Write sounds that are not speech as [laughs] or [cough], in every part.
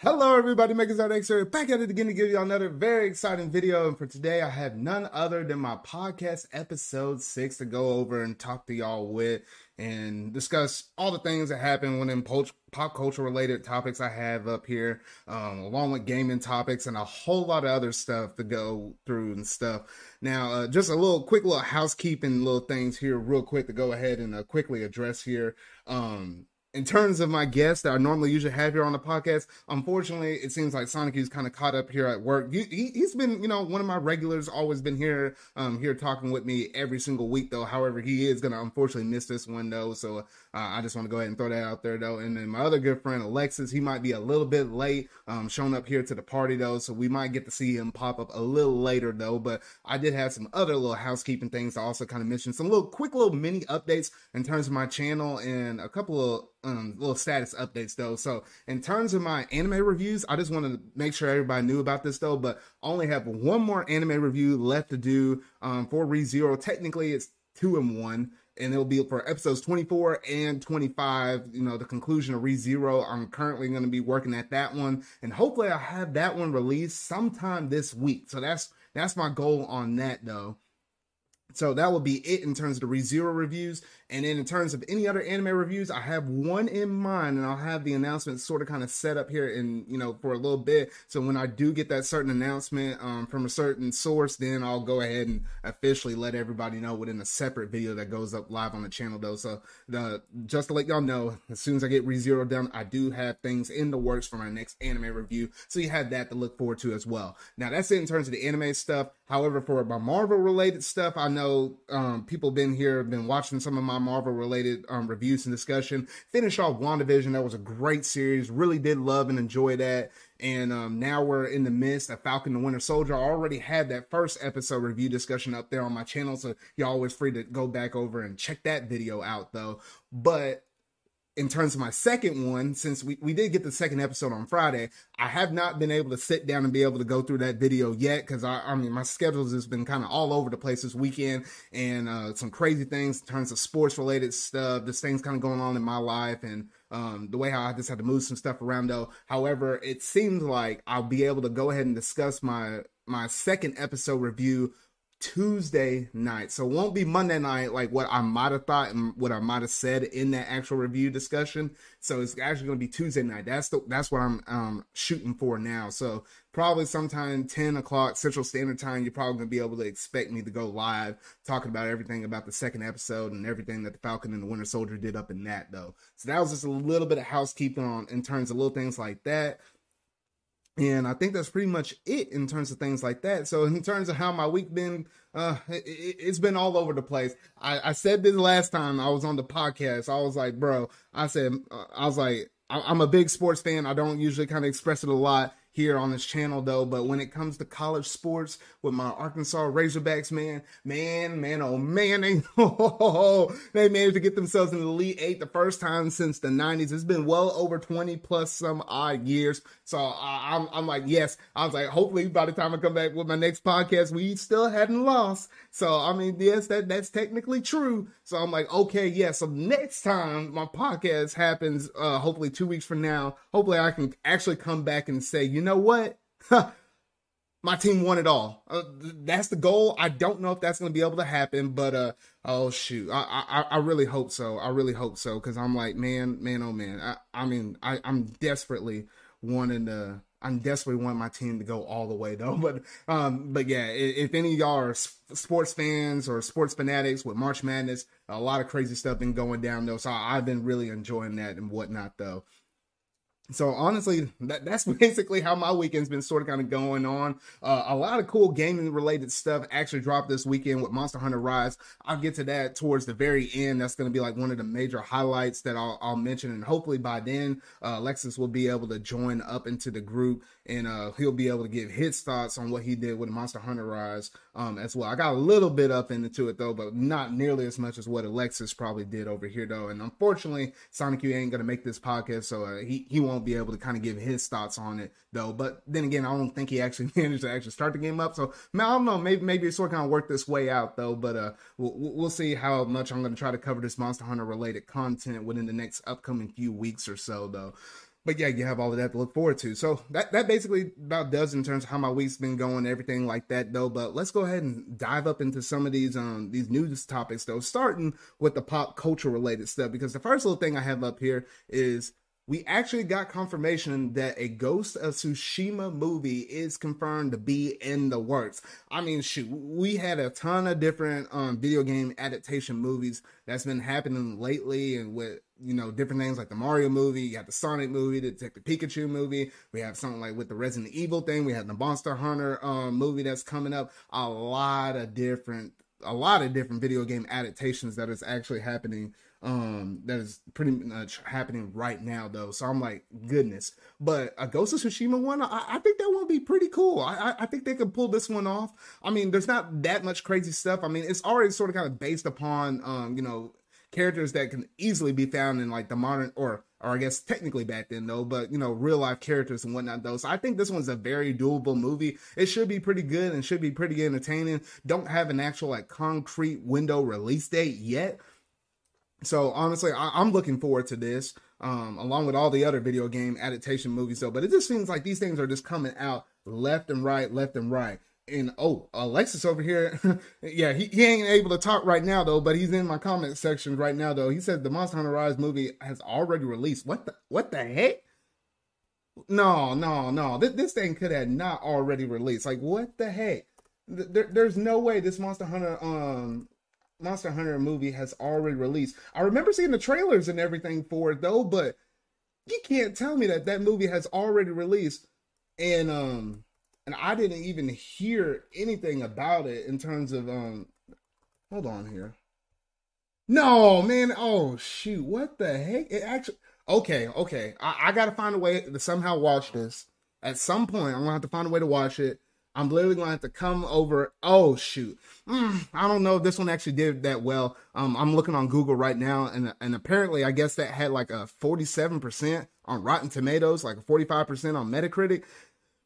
Hello everybody, MegaZard here, back at it again to give you another very exciting video. And for today, I have none other than my podcast episode six to go over and talk to y'all with and discuss all the things that happen when in pop culture related topics I have up here, um, along with gaming topics and a whole lot of other stuff to go through and stuff. Now, uh, just a little quick little housekeeping little things here, real quick to go ahead and uh, quickly address here. Um, in terms of my guests that I normally usually have here on the podcast, unfortunately, it seems like Sonic is kind of caught up here at work. He, has been, you know, one of my regulars, always been here, um, here talking with me every single week, though. However, he is going to unfortunately miss this one, though. So uh, I just want to go ahead and throw that out there, though. And then my other good friend, Alexis, he might be a little bit late, um, showing up here to the party, though. So we might get to see him pop up a little later, though. But I did have some other little housekeeping things to also kind of mention, some little quick little mini updates in terms of my channel and a couple of um, little status updates though. So in terms of my anime reviews, I just wanted to make sure everybody knew about this though. But I only have one more anime review left to do um, for ReZero. Technically, it's two and one. And it'll be for episodes 24 and 25, you know, the conclusion of ReZero. I'm currently going to be working at that one. And hopefully I'll have that one released sometime this week. So that's, that's my goal on that though. So that will be it in terms of the ReZero reviews. And then in terms of any other anime reviews, I have one in mind and I'll have the announcement sort of kind of set up here and you know, for a little bit. So when I do get that certain announcement um, from a certain source, then I'll go ahead and officially let everybody know within a separate video that goes up live on the channel though. So the, just to let y'all know, as soon as I get ReZero done, I do have things in the works for my next anime review. So you have that to look forward to as well. Now that's it in terms of the anime stuff. However, for my Marvel related stuff, I know um, people been here, been watching some of my Marvel related um, reviews and discussion. Finish off WandaVision. That was a great series. Really did love and enjoy that. And um, now we're in the midst of Falcon the Winter Soldier. I already had that first episode review discussion up there on my channel. So you're always free to go back over and check that video out though. But in terms of my second one, since we, we did get the second episode on Friday, I have not been able to sit down and be able to go through that video yet because I, I mean, my schedules has been kind of all over the place this weekend and uh, some crazy things in terms of sports related stuff. This thing's kind of going on in my life and um, the way how I just had to move some stuff around though. However, it seems like I'll be able to go ahead and discuss my my second episode review Tuesday night. So it won't be Monday night like what I might have thought and what I might have said in that actual review discussion. So it's actually going to be Tuesday night. That's the that's what I'm um, shooting for now. So probably sometime 10 o'clock Central Standard Time, you're probably going to be able to expect me to go live talking about everything about the second episode and everything that the Falcon and the Winter Soldier did up in that though. So that was just a little bit of housekeeping on in terms of little things like that. And I think that's pretty much it in terms of things like that. So in terms of how my week been, uh, it, has been all over the place. I, I, said this last time I was on the podcast. I was like, bro, I said, uh, I was like, I'm a big sports fan. I don't usually kind of express it a lot here on this channel though. But when it comes to college sports with my Arkansas Razorbacks, man, man, man, oh man, [laughs] they, oh, they managed to get themselves in the Elite Eight the first time since the 90s. It's been well over 20 plus some odd years. So I, I'm, I'm like, yes, I was like, hopefully by the time I come back with my next podcast, we still hadn't lost. So I mean, yes, that that's technically true. So I'm like, okay, yeah. So next time my podcast happens, uh, hopefully two weeks from now, hopefully I can actually come back and say, you know what? my team won it all. Uh, that's the goal. I don't know if that's going to be able to happen, but uh, oh shoot, I, I I really hope so. I really hope so because I'm like, man, man, oh man. I I mean, I I'm desperately wanting to. I'm desperately wanting my team to go all the way [laughs] though. But um, but yeah, if, if any y'all are sports fans or sports fanatics with March Madness, a lot of crazy stuff been going down though. So I've been really enjoying that and whatnot though so honestly, that, that's [laughs] basically how my weekend's been sort of kind of going on. Uh, a lot of cool gaming related stuff actually dropped this weekend with Monster Hunter Rise. I'll get to that towards the very end. That's going to be like one of the major highlights that I'll, I'll mention. And hopefully by then, uh, Alexis will be able to join up into the group and uh, he'll be able to give his thoughts on what he did with Monster Hunter Rise um, as well. I got a little bit up into it though, but not nearly as much as what Alexis probably did over here though. And unfortunately, Sonic U ain't to make this podcast, so uh, he, he won't be able to kind of give his thoughts on it though. But then again, I don't think he actually [laughs] managed to actually start the game up. So man, I don't know. Maybe maybe it's sort of kind of work this way out though. But uh, we'll, we'll see how much I'm to try to cover this Monster Hunter related content within the next upcoming few weeks or so though. But yeah, you have all of that to look forward to. So that that basically about does in terms of how my week's been going, everything like that though. But let's go ahead and dive up into some of these um these news topics though, starting with the pop culture related stuff because the first little thing I have up here is we actually got confirmation that a Ghost of Tsushima movie is confirmed to be in the works. I mean, shoot, we had a ton of different um, video game adaptation movies that's been happening lately, and with you know different things like the Mario movie, you got the Sonic movie, the Detective Pikachu movie. We have something like with the Resident Evil thing. We have the Monster Hunter um, movie that's coming up. A lot of different, a lot of different video game adaptations that is actually happening um that is pretty much happening right now though so i'm like goodness but a ghost of tsushima one i, I think that would be pretty cool I, I think they could pull this one off i mean there's not that much crazy stuff i mean it's already sort of kind of based upon um you know characters that can easily be found in like the modern or or I guess technically back then though, but you know, real life characters and whatnot though. So I think this one's a very doable movie. It should be pretty good and should be pretty entertaining. Don't have an actual like concrete window release date yet, so honestly, I, am looking forward to this, um, along with all the other video game adaptation movies. Though, but it just seems like these things are just coming out left and right, left and right. And oh, Alexis over here, [laughs] yeah, he, he ain't able to talk right now though, but he's in my comment section right now though. He said the Monster Hunter Rise movie has already released. What the what the heck? No, no, no. This, this thing could have not already released. Like what the heck? There, there's no way this Monster Hunter um Monster Hunter movie has already released. I remember seeing the trailers and everything for it though, but you can't tell me that that movie has already released and um and I didn't even hear anything about it in terms of um hold on here. No, man. Oh shoot. What the heck? It actually okay, okay. I, I gotta find a way to somehow watch this. At some point, I'm gonna have to find a way to watch it I'm literally to have to come over. Oh shoot, mm, I don't know if this one actually did that well. Um, I'm looking on Google right now, and and apparently, I guess that had like a 47% on Rotten Tomatoes, like a 45% on Metacritic.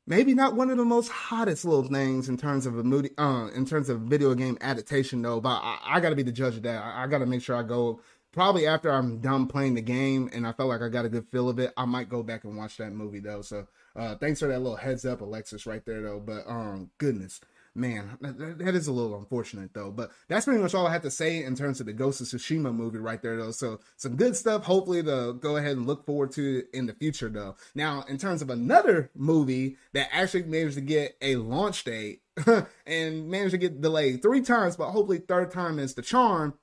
Maybe not one of the most hottest little things in terms of a movie, uh, in terms of video game adaptation though. But I, I got to be the judge of that. I, I got to make sure I go probably after I'm done playing the game and I felt like I got a good feel of it. I might go back and watch that movie though. So uh, thanks for that little heads up, Alexis, right there though. But um, goodness, man, that, that is a little unfortunate though. But that's pretty much all I have to say in terms of the Ghost of Tsushima movie right there though. So some good stuff. Hopefully to go ahead and look forward to in the future though. Now in terms of another movie that actually managed to get a launch date [laughs] and managed to get delayed three times, but hopefully third time is the charm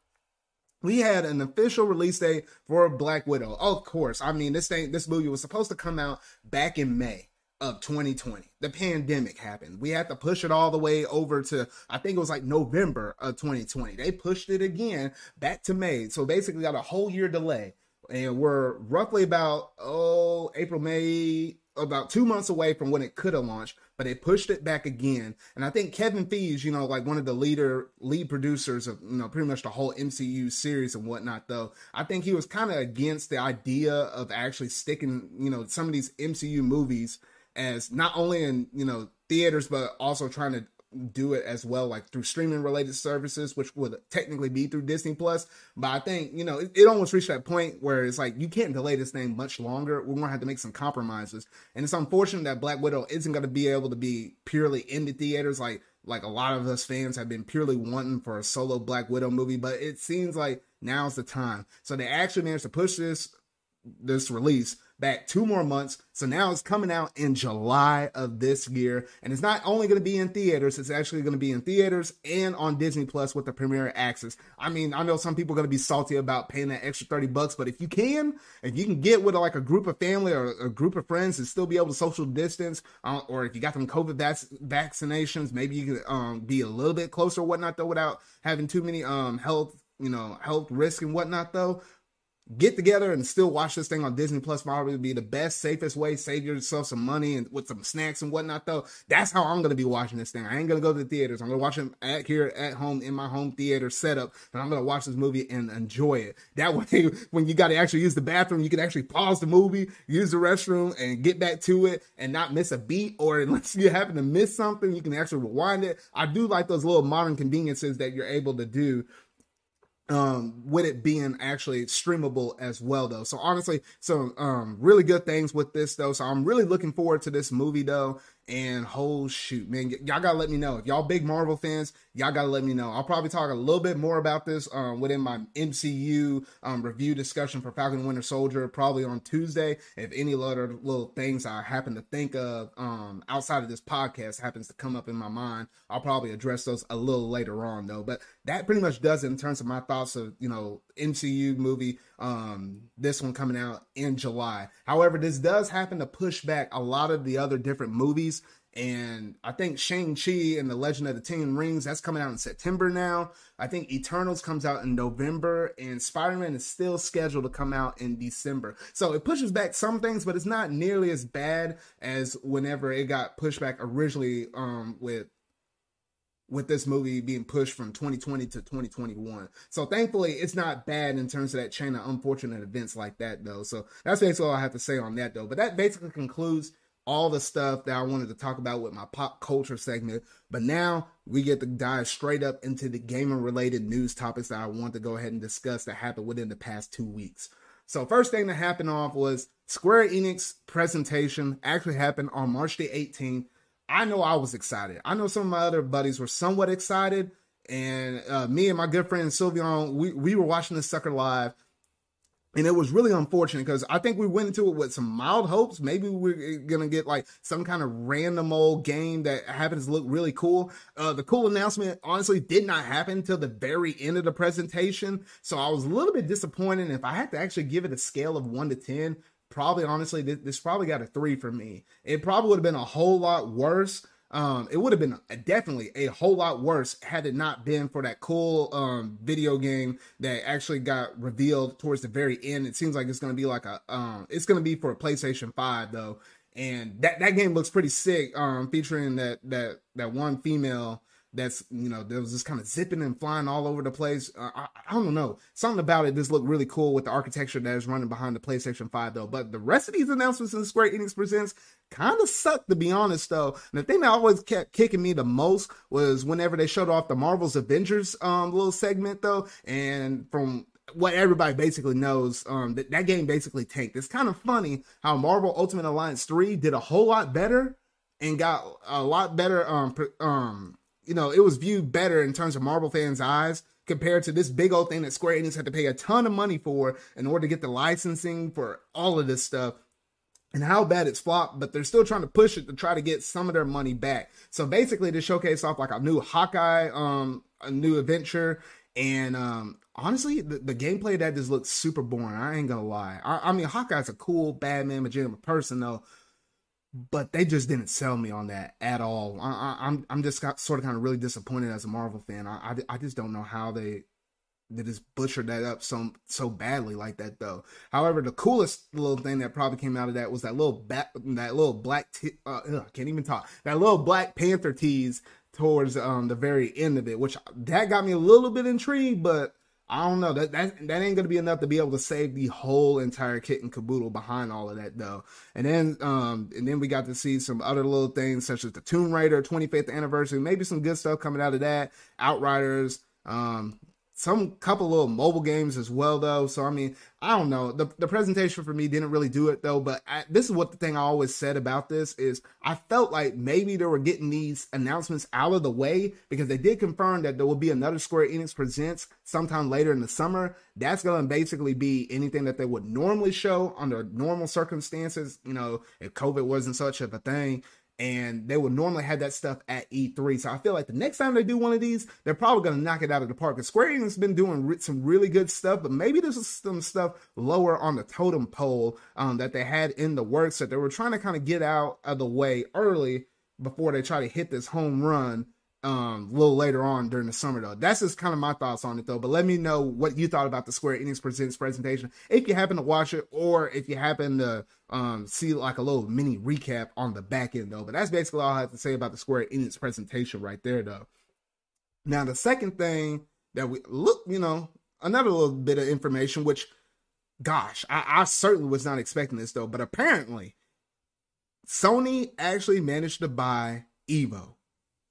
we had an official release date for Black Widow. Of course, I mean this thing, this movie was supposed to come out back in May of 2020. The pandemic happened. We had to push it all the way over to I think it was like November of 2020. They pushed it again back to May. So basically got a whole year delay. And we're roughly about oh April, May, about two months away from when it could have launched, but they pushed it back again. And I think Kevin Feige, you know, like one of the leader lead producers of you know pretty much the whole MCU series and whatnot, though, I think he was kind of against the idea of actually sticking, you know, some of these MCU movies as not only in you know theaters but also trying to do it as well, like through streaming related services, which would technically be through Disney Plus. But I think, you know, it, it, almost reached that point where it's like, you can't delay this thing much longer. We're to have to make some compromises. And it's unfortunate that Black Widow isn't to be able to be purely in the theaters like, like a lot of us fans have been purely wanting for a solo Black Widow movie, but it seems like now's the time. So they actually managed to push this this release back two more months. So now it's coming out in July of this year. And it's not only going to be in theaters, it's actually going to be in theaters and on Disney Plus with the premiere access. I mean, I know some people are going to be salty about paying that extra 30 bucks, but if you can, if you can get with like a group of family or a group of friends and still be able to social distance, uh, or if you got them COVID vac- vaccinations, maybe you can um, be a little bit closer or whatnot though without having too many um, health you know, health risk and whatnot though get together and still watch this thing on Disney Plus probably be the best, safest way. Save yourself some money and with some snacks and whatnot. Though that's how I'm gonna be watching this thing. I ain't gonna go to the theaters. I'm gonna watch it at here at home in my home theater setup, and I'm gonna watch this movie and enjoy it. That [laughs] way, when you got to actually use the bathroom, you can actually pause the movie, use the restroom, and get back to it and not miss a beat. Or [laughs] unless you happen to miss something, you can actually rewind it. I do like those little modern conveniences that you're able to do um with it being actually streamable as well though. So honestly some um really good things with this though. So i'm really looking forward to this movie though and whole shoot, man, y'all gotta let me know if y'all big Marvel fans. Y'all gotta let me know. I'll probably talk a little bit more about this um, within my MCU um, review discussion for Falcon Winter Soldier, probably on Tuesday. If any other little things I happen to think of um, outside of this podcast happens to come up in my mind, I'll probably address those a little later on though. But that pretty much does it in terms of my thoughts of you know MCU movie. Um, this one coming out in July. However, this does happen to push back a lot of the other different movies. And I think Shang-Chi and the Legend of the Ten Rings, that's coming out in September now. I think Eternals comes out in November, and Spider-Man is still scheduled to come out in December. So it pushes back some things, but it's not nearly as bad as whenever it got pushed back originally um, with with this movie being pushed from 2020 to 2021. So thankfully, it's not bad in terms of that chain of unfortunate events like that, though. So that's basically all I have to say on that, though. But that basically concludes all the stuff that I wanted to talk about with my pop culture segment. But now we get to dive straight up into the gaming related news topics that I want to go ahead and discuss that happened within the past two weeks. So first thing that happened off was Square Enix presentation actually happened on March the 18th I know I was excited. I know some of my other buddies were somewhat excited. And uh, me and my good friend Sylveon, we, we were watching this sucker live. And it was really unfortunate because I think we went into it with some mild hopes. Maybe we're gonna get like some kind of random old game that happens to look really cool. Uh, the cool announcement honestly did not happen until the very end of the presentation, so I was a little bit disappointed. If I had to actually give it a scale of one to ten, probably honestly this, this probably got a three for me. It probably would have been a whole lot worse. Um, it would have been definitely a whole lot worse had it not been for that cool um video game that actually got revealed towards the very end. It seems like it's gonna be like a um, it's gonna be for a PlayStation Five though, and that that game looks pretty sick. Um, featuring that that that one female that's you know there was just kind of zipping and flying all over the place. Uh, I, I, don't know something about it just looked really cool with the architecture that is running behind the PlayStation Five though. But the rest of these announcements in Square Enix presents kind of sucked to be honest though. And the thing that always kept kicking me the most was whenever they showed off the Marvel's Avengers um little segment though, and from what everybody basically knows, um, that, that game basically tanked. It's kind of funny how Marvel Ultimate Alliance 3 did a whole lot better and got a lot better um, um you know, it was viewed better in terms of Marvel fans' eyes compared to this big old thing that Square Enix had to pay a ton of money for in order to get the licensing for all of this stuff. And how bad it's flopped, but they're still trying to push it to try to get some of their money back. So basically, to showcase off like a new Hawkeye, um, a new adventure, and um, honestly, the, the gameplay that just looks super boring. I ain't gonna lie. I, I mean, Hawkeye's a cool Batman, legitimate person though, but they just didn't sell me on that at all. I, am I'm, I'm just got, sort of kind of really disappointed as a Marvel fan. I, I, I just don't know how they they just butchered that up so so badly like that though. However, the coolest little thing that probably came out of that was that little bat that little black t- uh, ugh, can't even talk that little Black Panther tease towards um the very end of it, which that got me a little bit intrigued, but I don't know. That that that ain't gonna be enough to be able to save the whole entire kit and caboodle behind all of that though. And then um and then we got to see some other little things such as the Tomb Raider 25th anniversary, maybe some good stuff coming out of that. Outriders, um, some couple little mobile games as well though. So i mean i don't know. The, the presentation for me didn't really do it though but I, this is what the thing i always said about this is i felt like maybe they were getting these announcements out of the way because they did confirm that there will be another square enix presents sometime later in the summer. That's going to basically be anything that they would normally show under normal circumstances you know if covid wasn't such a thing and they would normally have that stuff at E3. So I feel like the next time they do one of these, they're probably going to knock it out of the park. Because Square Enix has been doing re- some really good stuff, but maybe there's some stuff lower on the totem pole um, that they had in the works that they were trying to kind of get out of the way early before they try to hit this home run um, a little later on during the summer though. That's just kind of my thoughts on it though. But let me know what you thought about the Square Enix Presents presentation if you happen to watch it or if you happen to um, see like a little mini recap on the back end though. But that's basically all I have to say about the Square Enix presentation right there though. Now the second thing that we look, you know, another little bit of information, which gosh, I, I certainly was not expecting this though, but apparently Sony actually managed to buy Evo.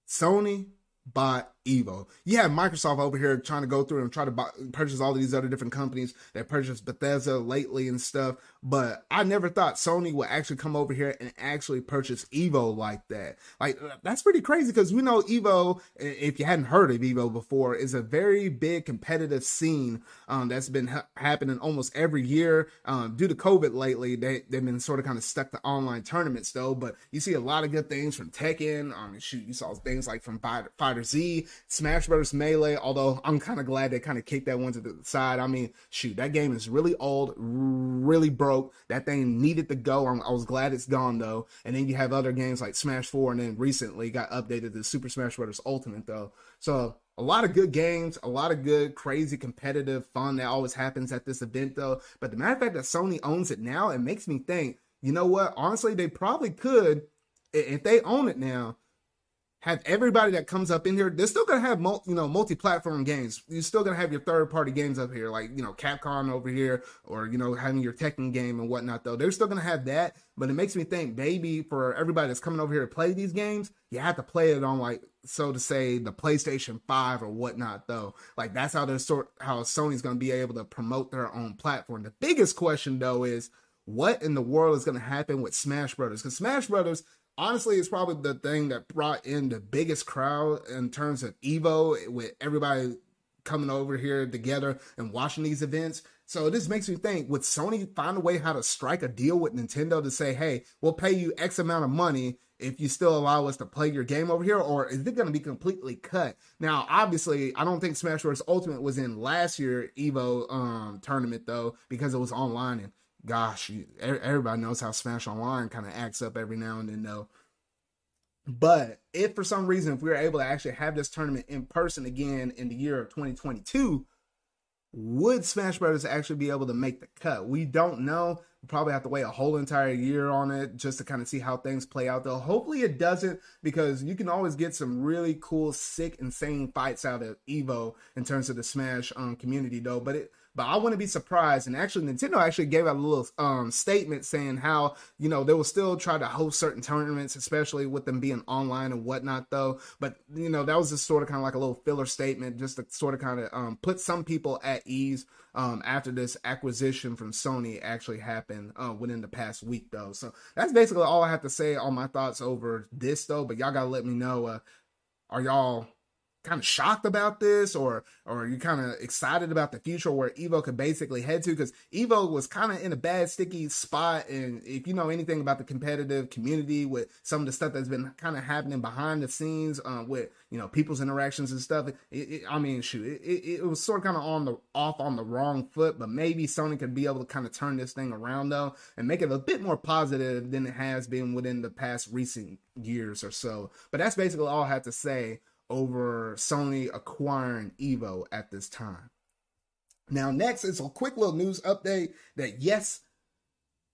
Sony bought Evo. You have Microsoft over here trying to go through and try to buy, purchase all these other different companies that purchased Bethesda lately and stuff. But I never thought Sony would actually come over here and actually purchase Evo like that. Like that's pretty crazy because we know Evo, if you hadn't heard of Evo before, is a very big competitive scene um, that's been ha- happening almost every year. Um, due to COVID lately, they they've been sort of kind of stuck to online tournaments though. But you see a lot of good things from Tekken. Um, shoot, you saw things like from Fighter, Fighter Z, Smash Brothers Melee. Although I'm kind of glad they kind of kicked that one to the side. I mean, shoot, that game is really old, really broke. That thing needed to go. I'm, i was glad it's gone though. And then you have other games like Smash 4 and then recently got updated to Super Smash Bros. Ultimate though. So a lot of good games, a lot of good, crazy, competitive fun that always happens at this event though. But the matter of fact that Sony owns it now, it makes me think, you know what? Honestly, they probably could, if they own it now, have everybody that comes up in here. They're still gonna have multi, you know multi-platform games. You're still gonna have your third-party games up here, like you know Capcom over here, or you know having your Tekken game and whatnot. Though they're still gonna have that, but it makes me think maybe for everybody that's coming over here to play these games, you have to play it on like so to say the PlayStation Five or whatnot. Though, like that's how they're sort how Sony's gonna be able to promote their own platform. The biggest question though is what in the world is going to happen with Smash Brothers? Because Smash Brothers honestly, it's probably the thing that brought in the biggest crowd in terms of Evo, with everybody coming over here together and watching these events. So this makes me think: Would Sony find a way how to strike a deal with Nintendo to say, "Hey, we'll pay you X amount of money if you still allow us to play your game over here," or is it going to be completely cut? Now, obviously, I don't think Smash Bros. Ultimate was in last year Evo um, tournament though because it was online and gosh, everybody knows how Smash Online kind of acts up every now and then, though. But if for some reason, if we were able to actually have this tournament in person again in the year of 2022, would Smash Brothers actually be able to make the cut? We don't know. we probably have to wait a whole entire year on it just to kind of see how things play out, though. Hopefully, it doesn't because you can always get some really cool, sick, insane fights out of Evo in terms of the Smash um, community, though. But it but I wouldn't be surprised. And actually, Nintendo actually gave out a little um, statement saying how you know they will still try to host certain tournaments, especially with them being online and whatnot, though. But you know that was just sort of kind of like a little filler statement, just to sort of kind of um, put some people at ease um, after this acquisition from Sony actually happened uh, within the past week, though. So that's basically all I have to say on my thoughts over this, though. But y'all gotta let me know. Uh, are y'all kind of shocked about this or or you kind of excited about the future where evo could basically head to? Because evo was kind of in a bad sticky spot and if you know anything about the competitive community with some of the stuff that's been kind of happening behind the scenes um, with you know people's interactions and stuff it, it, i mean shoot it, it, was sort of kind of on the off on the wrong foot but maybe sony could be able to kind of turn this thing around though and make it a bit more positive than it has been within the past recent years or so. But that's basically all i have to say over Sony acquiring Evo at this time. Now, next is a quick little news update that yes,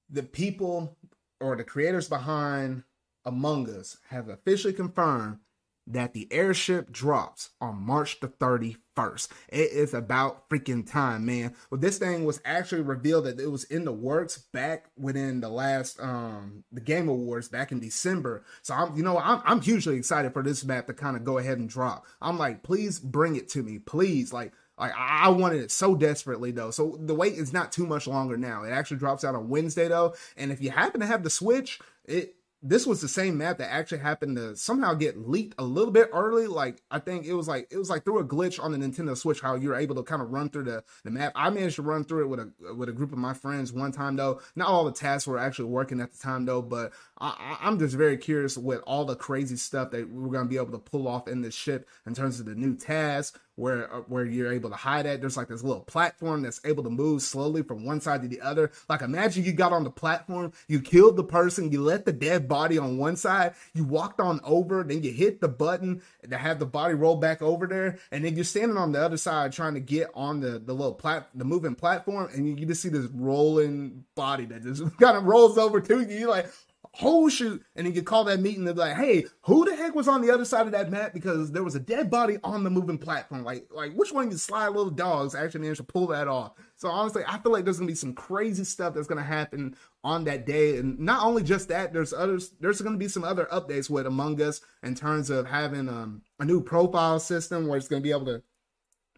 the people or the creators behind Among Us have officially confirmed that the airship drops on March the 31st. It is about freaking time, man. Well, this thing was actually revealed that it was in the works back within the last um the Game Awards back in December. So I'm you know, I'm I'm hugely excited for this map to kind of go ahead and drop. I'm like, please bring it to me. Please. Like like I wanted it so desperately though. So the wait is not too much longer now. It actually drops out on Wednesday though. And if you happen to have the Switch, it this was the same map that actually happened to somehow get leaked a little bit early. Like I think it was like it was like through a glitch on the Nintendo Switch how you're able to kind of run through the, the map. I managed to run through it with a with a group of my friends one time though. Not all the tasks were actually working at the time though, but I, am just very curious with all the crazy stuff that we're gonna be able to pull off in this ship in terms of the new tasks where uh, where you're able to hide at. There's like this little platform that's able to move slowly from one side to the other. Like imagine you got on the platform, you killed the person, you let the dead body on one side, you walked on over, then you hit the button to have the body roll back over there, and then you're standing on the other side trying to get on the the little plat the moving platform, and you, you just see this rolling body that just [laughs] kind of rolls over to you. You're like, whole shoot, and then you call that meeting and be like, hey, who the heck was on the other side of that map? Because there was a dead body on the moving platform. Like, like which one of you sly little dogs actually managed to pull that off? So honestly, I feel like there's gonna be some crazy stuff that's gonna happen on that day. And not only just that, there's others, there's gonna be some other updates with Among Us in terms of having um, a new profile system where it's gonna be able to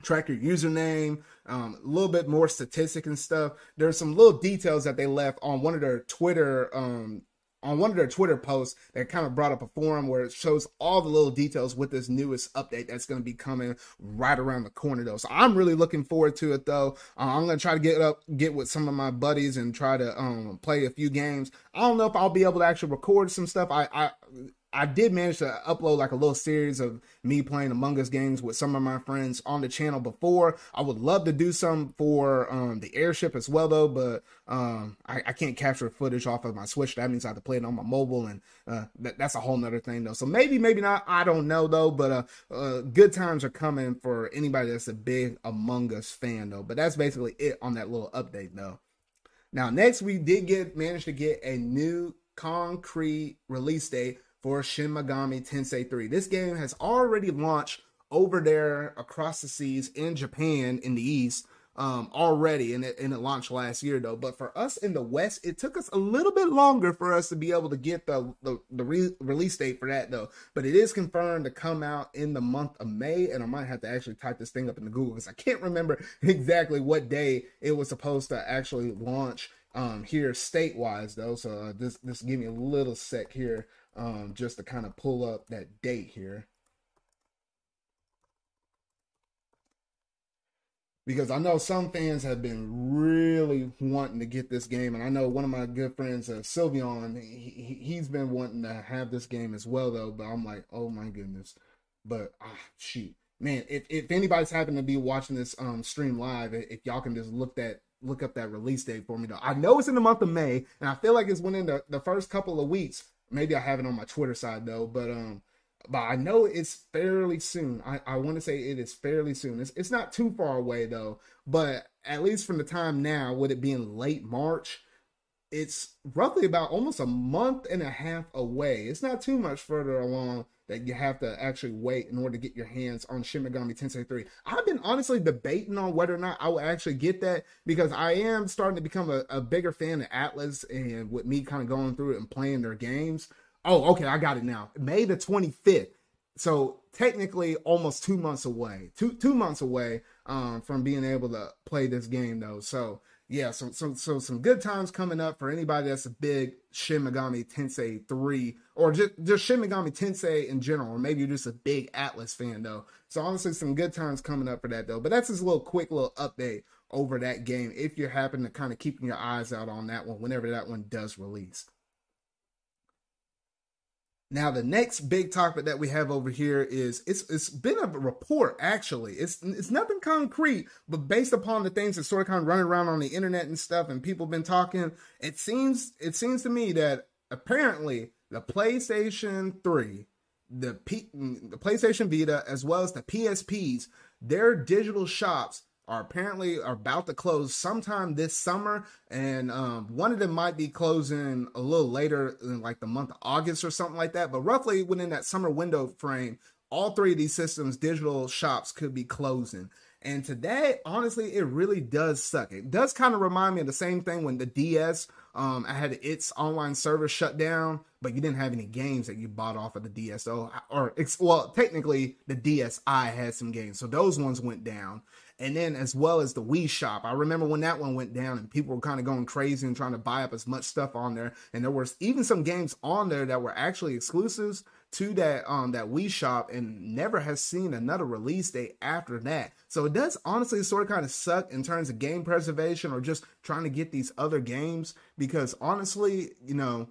track your username, um, a little bit more statistic and stuff. There's some little details that they left on one of their Twitter um, on one of their Twitter posts that kind of brought up a forum where it shows all the little details with this newest update that's going to be coming right around the corner though. So I'm really looking forward to it though. Uh, I'm going to try to get up, get with some of my buddies and try to um, play a few games. I don't know if I'll be able to actually record some stuff. I, I I did manage to upload like a little series of me playing Among Us games with some of my friends on the channel before. I would love to do some for um, the airship as well, though, but um, I, I, can't capture footage off of my Switch. That means I have to play it on my mobile, and uh, that, that's a whole nother thing, though. So maybe, maybe not. I don't know, though. But uh, uh, good times are coming for anybody that's a big Among Us fan, though. But that's basically it on that little update, though. Now, next we did get manage to get a new concrete release date for Shin Megami Tensei 3. This game has already launched over there across the seas in Japan in the East um, already, and it, and it launched last year though. But for us in the West, it took us a little bit longer for us to be able to get the the, the re- release date for that though. But it is confirmed to come out in the month of May, and I might have to actually type this thing up in the Google because I can't remember [laughs] exactly what day it was supposed to actually launch um, here state wise though. So uh, this this give me a little sec here um, just to kind of pull up that date here. Because I know some fans have been really wanting to get this game, and I know one of my good friends, uh, Sylveon, he, he's been wanting to have this game as well, though. But I'm like, oh my goodness. But ah, shoot, man, if if anybody's happened to be watching this um stream live, if y'all can just look that look up that release date for me though. I know it's in the month of May, and I feel like it's within the, the first couple of weeks Maybe I have it on my Twitter side though, but um, but I know it's fairly soon. I, I want to say it is fairly soon. It's it's not too far away though, but at least from the time now, with it being late March, it's roughly about almost a month and a half away. It's not too much further along that you have to actually wait in order to get your hands on Shin Megami Tensei 3. I've been honestly debating on whether or not I will actually get that because I am starting to become a, a bigger fan of Atlus and with me kind of going through it and playing their games. Oh, okay, I got it now. May the 25th. So technically almost two months away. Two two months away um, from being able to play this game though. So yeah, so so so some good times coming up for anybody that's a big Shin Megami Tensei 3 or just, just Shin Megami Tensei in general, or maybe you're just a big Atlus fan though. So honestly, some good times coming up for that though. But that's just a little quick little update over that game if you're happen to kind of keeping your eyes out on that one whenever that one does release. Now the next big topic that we have over here is it's it's been a report actually. It's it's nothing concrete, but based upon the things that sort of kind of running around on the internet and stuff, and people been talking, it seems it seems to me that apparently the PlayStation 3, the P, the PlayStation Vita, as well as the PSPs, their digital shops are apparently are about to close sometime this summer, and um, one of them might be closing a little later, in like the month of August or something like that. But roughly within that summer window frame, all three of these systems, digital shops, could be closing. And today, honestly, it really does suck. It does kind of remind me of the same thing when the DS, um, I had its online service shut down, but you didn't have any games that you bought off of the DSO, or well, technically the DSi had some games, so those ones went down and then as well as the Wii Shop. I remember when that one went down and people were kind of going crazy and trying to buy up as much stuff on there. And there was even some games on there that were actually exclusives to that um that Wii Shop and never has seen another release date after that. So it does honestly sort of kind of suck in terms of game preservation or just trying to get these other games because honestly, you know,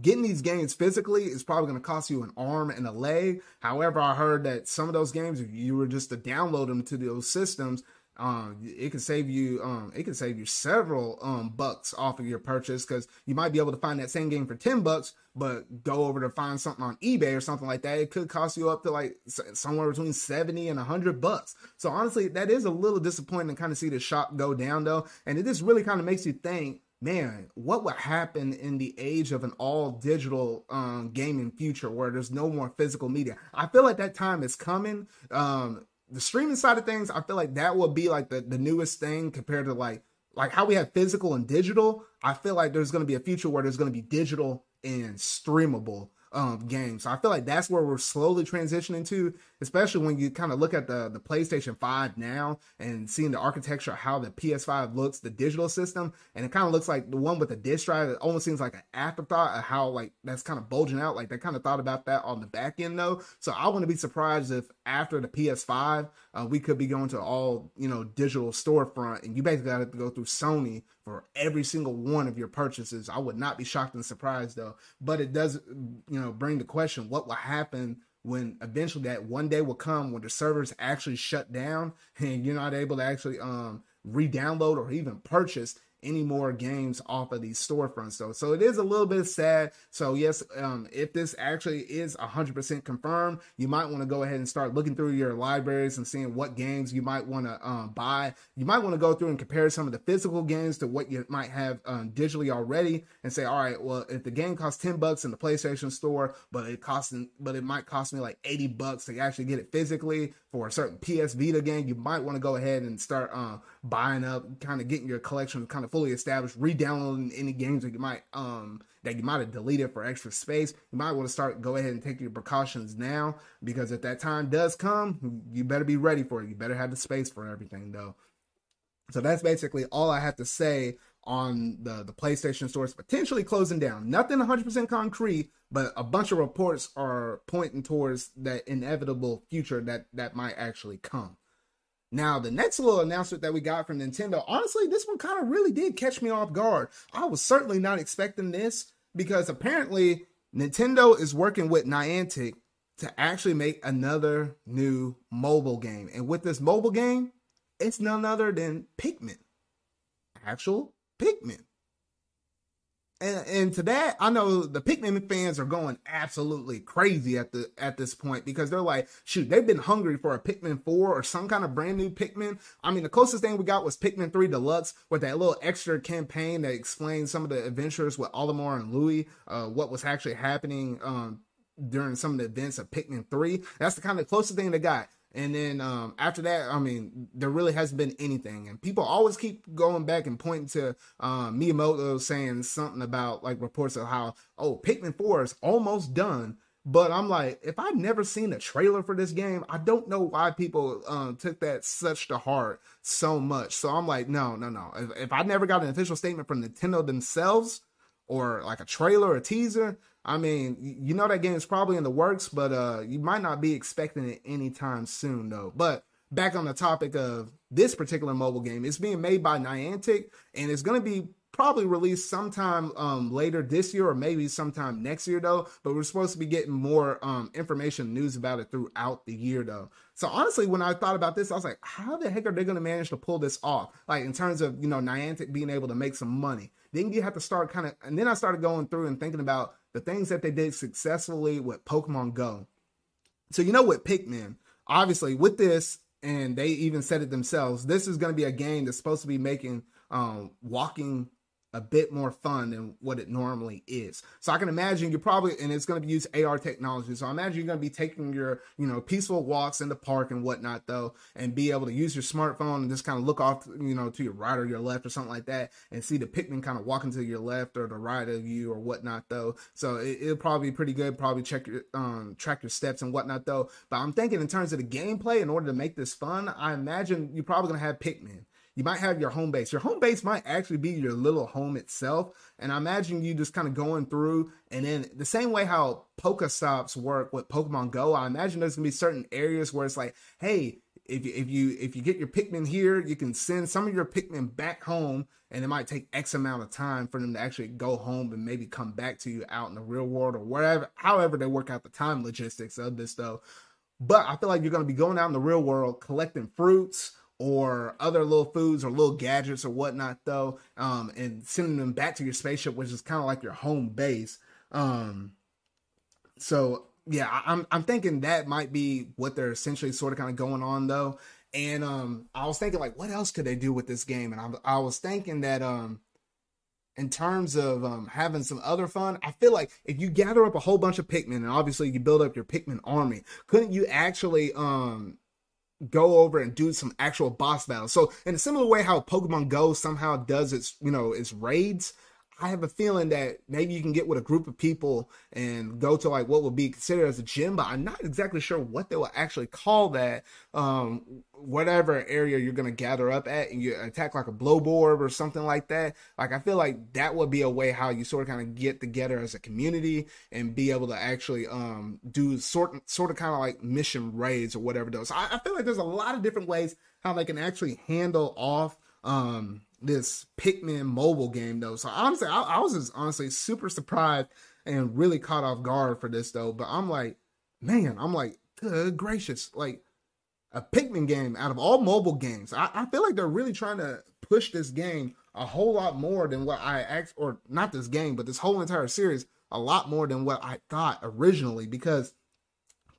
getting these games physically is probably going to cost you an arm and a leg. However, I heard that some of those games, if you were just to download them to those systems, um, it can save you um, it can save you several um bucks off of your purchase because you might be able to find that same game for 10 bucks but go over to find something on ebay or something like that it could cost you up to like somewhere between 70 and 100 bucks so honestly that is a little disappointing to kind of see the shop go down though and it just really kind of makes you think man, what would happen in the age of an all digital um, gaming future where there's no more physical media? I feel like that time is coming. Um, the streaming side of things, I feel like that will be like the, the newest thing compared to like like how we have physical and digital. I feel like there's going to be a future where there's going to be digital and streamable um, games. So I feel like that's where we're slowly transitioning to, especially when you kind of look at the the PlayStation 5 now and seeing the architecture, how the PS5 looks, the digital system, and it kind of looks like the one with the disc drive. It almost seems like an afterthought of how like that's kind of bulging out. Like they kind of thought about that on the back end though. So I wouldn't be surprised if after the PS5, uh, we could be going to all you know digital storefront, and you basically got to go through Sony for every single one of your purchases. I would not be shocked and surprised though. But it does, you know, bring the question: what will happen when eventually that one day will come when the servers actually shut down [laughs] and you're not able to actually um re-download or even purchase any more games off of these storefronts though. So it is a little bit sad. So yes, um, if this actually is 100% confirmed, you might want to go ahead and start looking through your libraries and seeing what games you might want to um, buy. You might want to go through and compare some of the physical games to what you might have um, digitally already and say, all right, well, if the game costs 10 bucks in the PlayStation store, but it costs, but it might cost me like 80 bucks to actually get it physically for a certain PS Vita game, you might want to go ahead and start uh, buying up, kind of getting your collection kind of fully established, re-downloading any games that you might um that you might have deleted for extra space. You might want to start go ahead and take your precautions now because if that time does come, you better be ready for it. You better have the space for everything though. So that's basically all I have to say on the, the PlayStation stores potentially closing down. Nothing 100% concrete, but a bunch of reports are pointing towards that inevitable future that that might actually come. Now, the next little announcement that we got from Nintendo, honestly, this one kind of really did catch me off guard. I was certainly not expecting this because apparently Nintendo is working with Niantic to actually make another new mobile game. And with this mobile game, it's none other than Pikmin. Actual Pikmin. And, and to that, I know the Pikmin fans are going absolutely crazy at the at this point because they're like, shoot, they've been hungry for a Pikmin 4 or some kind of brand new Pikmin. I mean, the closest thing we got was Pikmin 3 Deluxe with that little extra campaign that explains some of the adventures with Olimar and Louis, uh, what was actually happening um, during some of the events of Pikmin 3. That's the kind of closest thing they got. And then um, after that, I mean, there really hasn't been anything. And people always keep going back and pointing to um, Miyamoto saying something about like reports of how, oh, Pikmin 4 is almost done. But I'm like, if I've never seen a trailer for this game, I don't know why people um, took that such to heart so much. So I'm like, no, no, no. If, if I never got an official statement from Nintendo themselves or like a trailer or teaser, I mean, you know that game is probably in the works, but uh, you might not be expecting it anytime soon, though. But back on the topic of this particular mobile game, it's being made by Niantic, and it's going to be probably released sometime um, later this year or maybe sometime next year though. But we're supposed to be getting more um, information news about it throughout the year though. So honestly when i thought about this i was like how the heck are they going to manage to pull this off? Like in terms of you know niantic being able to make some money. Then you have to start kind of and then i started going through and thinking about the things that they did successfully with Pokemon Go. So, you know, with Pikmin, obviously, with this, and they even said it themselves, this is going to be a game that's supposed to be making um, walking a bit more fun than what it normally is. So I can imagine you're probably, and it's going to use AR technology. So I imagine you're going to be taking your, you know, peaceful walks in the park and whatnot, though, and be able to use your smartphone and just kind of look off, you know, to your right or your left or something like that, and see the Pikmin kind of walking to your left or the right of you or whatnot, though. So it, will probably be pretty good. Probably check your, um, track your steps and whatnot, though. But I'm thinking in terms of the gameplay, in order to make this fun, I imagine you're probably going to have Pikmin you might have your home base. Your home base might actually be your little home itself. And I imagine you just kind of going through and then the same way how Pokestops work with Pokemon Go, I imagine there's gonna be certain areas where it's like, hey, if you, if you if you get your Pikmin here, you can send some of your Pikmin back home, and it might take X amount of time for them to actually go home and maybe come back to you out in the real world or whatever, however they work out the time logistics of this though. But I feel like you're gonna be going out in the real world collecting fruits or other little foods or little gadgets or whatnot though um, and sending them back to your spaceship which is kind of like your home base um, so yeah I, am I'm thinking that might be what they're essentially sort of kind of going on though and um, i was thinking like what else could they do with this game? And i, I was thinking that um in terms of um, having some other fun, I feel like if you gather up a whole bunch of Pikmin and obviously you build up your Pikmin army, couldn't you actually um go over and do some actual boss battles? So in a similar way how Pokemon Go somehow does its you know its raids, I have a feeling that maybe you can get with a group of people and go to like what would be considered as a gym, but I'm not exactly sure what they will actually call that. Um, whatever area you're gonna gather up at, and you attack like a Bulborb or something like that. Like I feel like that would be a way how you sort of kind of get together as a community and be able to actually um do sort sort of kind of like mission raids or whatever those. I, I feel like there's a lot of different ways how they can actually handle off um this Pikmin mobile game though. So honestly, I, I was just honestly super surprised and really caught off guard for this though. But I'm like, man, I'm like, good gracious, like a Pikmin game out of all mobile games. I, I feel like they're really trying to push this game a whole lot more than what I asked, or not this game, but this whole entire series a lot more than what I thought originally because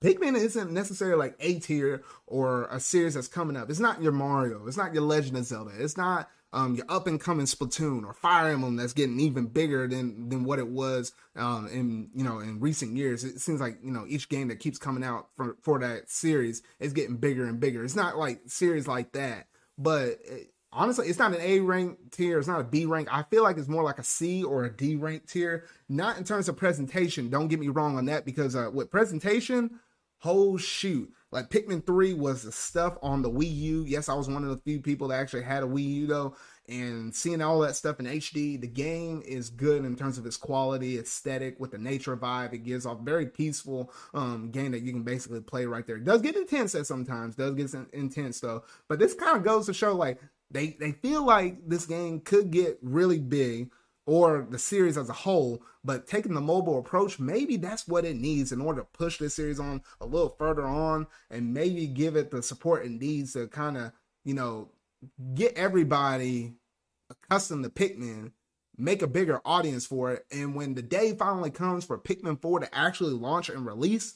Pikmin isn't necessarily like A tier or a series that's coming up. It's not your Mario. It's not your Legend of Zelda. It's not um, your up and coming Splatoon or Fire Emblem that's getting even bigger than than what it was um, in you know in recent years. It seems like you know each game that keeps coming out for for that series is getting bigger and bigger. It's not like series like that, but. It, honestly, it's not an A rank tier. It's not a B rank. I feel like it's more like a C or a D rank tier. Not in terms of presentation. Don't get me wrong on that because uh, with presentation, whole shoot. Like Pikmin 3 was the stuff on the Wii U. Yes, I was one of the few people that actually had a Wii U though. And seeing all that stuff in HD, the game is good in terms of its quality, aesthetic, with the nature vibe. It gives off very peaceful um, game that you can basically play right there. It does get intense at sometimes, does get intense though. But this kind of goes to show like they they feel like this game could get really big or the series as a whole, but taking the mobile approach, maybe that's what it needs in order to push this series on a little further on and maybe give it the support it needs to kind of, you know, get everybody accustomed to Pikmin, make a bigger audience for it. And when the day finally comes for Pikmin 4 to actually launch and release,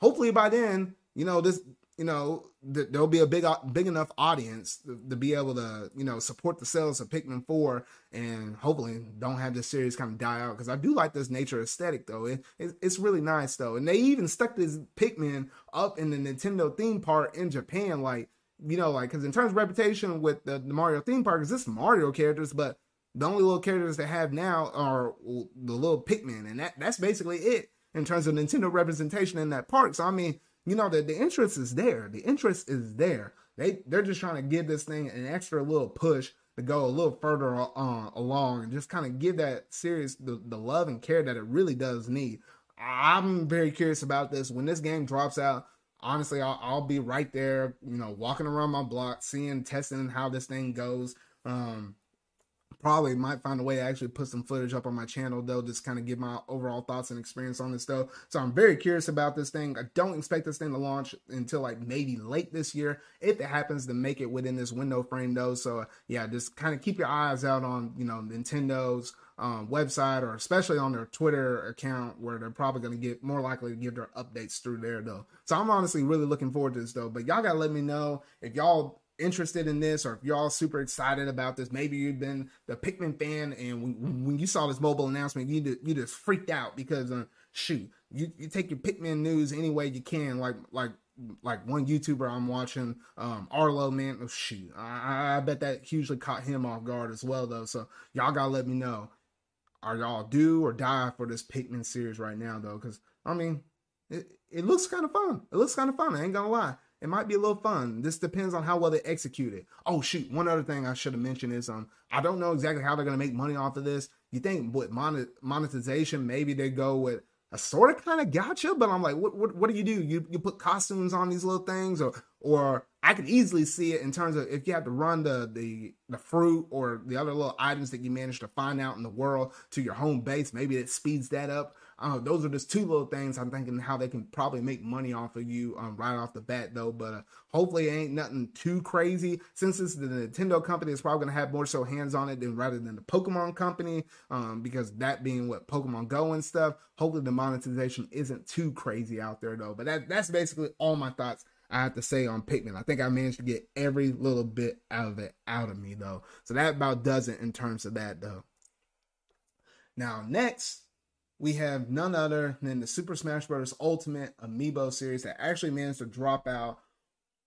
hopefully by then, you know, this you know, th- there'll be a big, uh, big enough audience to, to, be able to, you know, support the sales of Pikmin 4 and hopefully don't have this series kind of die out. Cause I do like this nature aesthetic though. It, it, it's really nice though. And they even stuck this Pikmin up in the Nintendo theme park in Japan. Like, you know, like, cause in terms of reputation with the, the Mario theme park, is this Mario characters, but the only little characters they have now are the little Pikmin. And that, that's basically it in terms of Nintendo representation in that park. So, I mean, you know that the interest is there. The interest is there. They they're just trying to give this thing an extra little push to go a little further uh, along and just kind of give that series the, the love and care that it really does need. I'm very curious about this. When this game drops out, honestly, I'll, I'll be right there, you know, walking around my block, seeing, testing how this thing goes. Um, probably might find a way to actually put some footage up on my channel though just kind of give my overall thoughts and experience on this though so i'm very curious about this thing i don't expect this thing to launch until like maybe late this year if it happens to make it within this window frame though so yeah just kind of keep your eyes out on you know nintendo's um, website or especially on their Twitter account where they're probably going to get more likely to give their updates through there though. So I'm honestly really looking forward to this though. But y'all got to let me know if y'all interested in this or if y'all super excited about this maybe you've been the pikmin fan and when, when you saw this mobile announcement you, you just freaked out because uh, shoot you, you take your pikmin news any way you can like like like one youtuber i'm watching um arlo man oh, shoot I, I bet that hugely caught him off guard as well though so y'all gotta let me know. Are y'all do or die for this pikmin series right now though? Because i mean it, it looks kind of fun. It looks kind of fun i ain't gonna lie it might be a little fun. This depends on how well they execute it. Oh shoot, one other thing I should have mentioned is um I don't know exactly how they're gonna make money off of this. You think with monetization, maybe they go with a sort of kind of gacha, but I'm like, what, what what do you do? You you put costumes on these little things, or or I could easily see it in terms of if you have to run the the the fruit or the other little items that you manage to find out in the world to your home base. Maybe it speeds that up. Uh, those are just two little things I'm thinking how they can probably make money off of you um, right off the bat, though. But uh, hopefully, it ain't nothing too crazy. Since it's the Nintendo company, it's probably gonna have more so hands on it than rather than the Pokemon company, um, because that being what Pokemon Go and stuff. Hopefully, the monetization isn't too crazy out there, though. But that that's basically all my thoughts. I have to say on Pikmin. I think I managed to get every little bit out of it out of me though. So that about does it in terms of that though. Now, next, we have none other than the Super Smash Bros. Ultimate Amiibo series that actually managed to drop out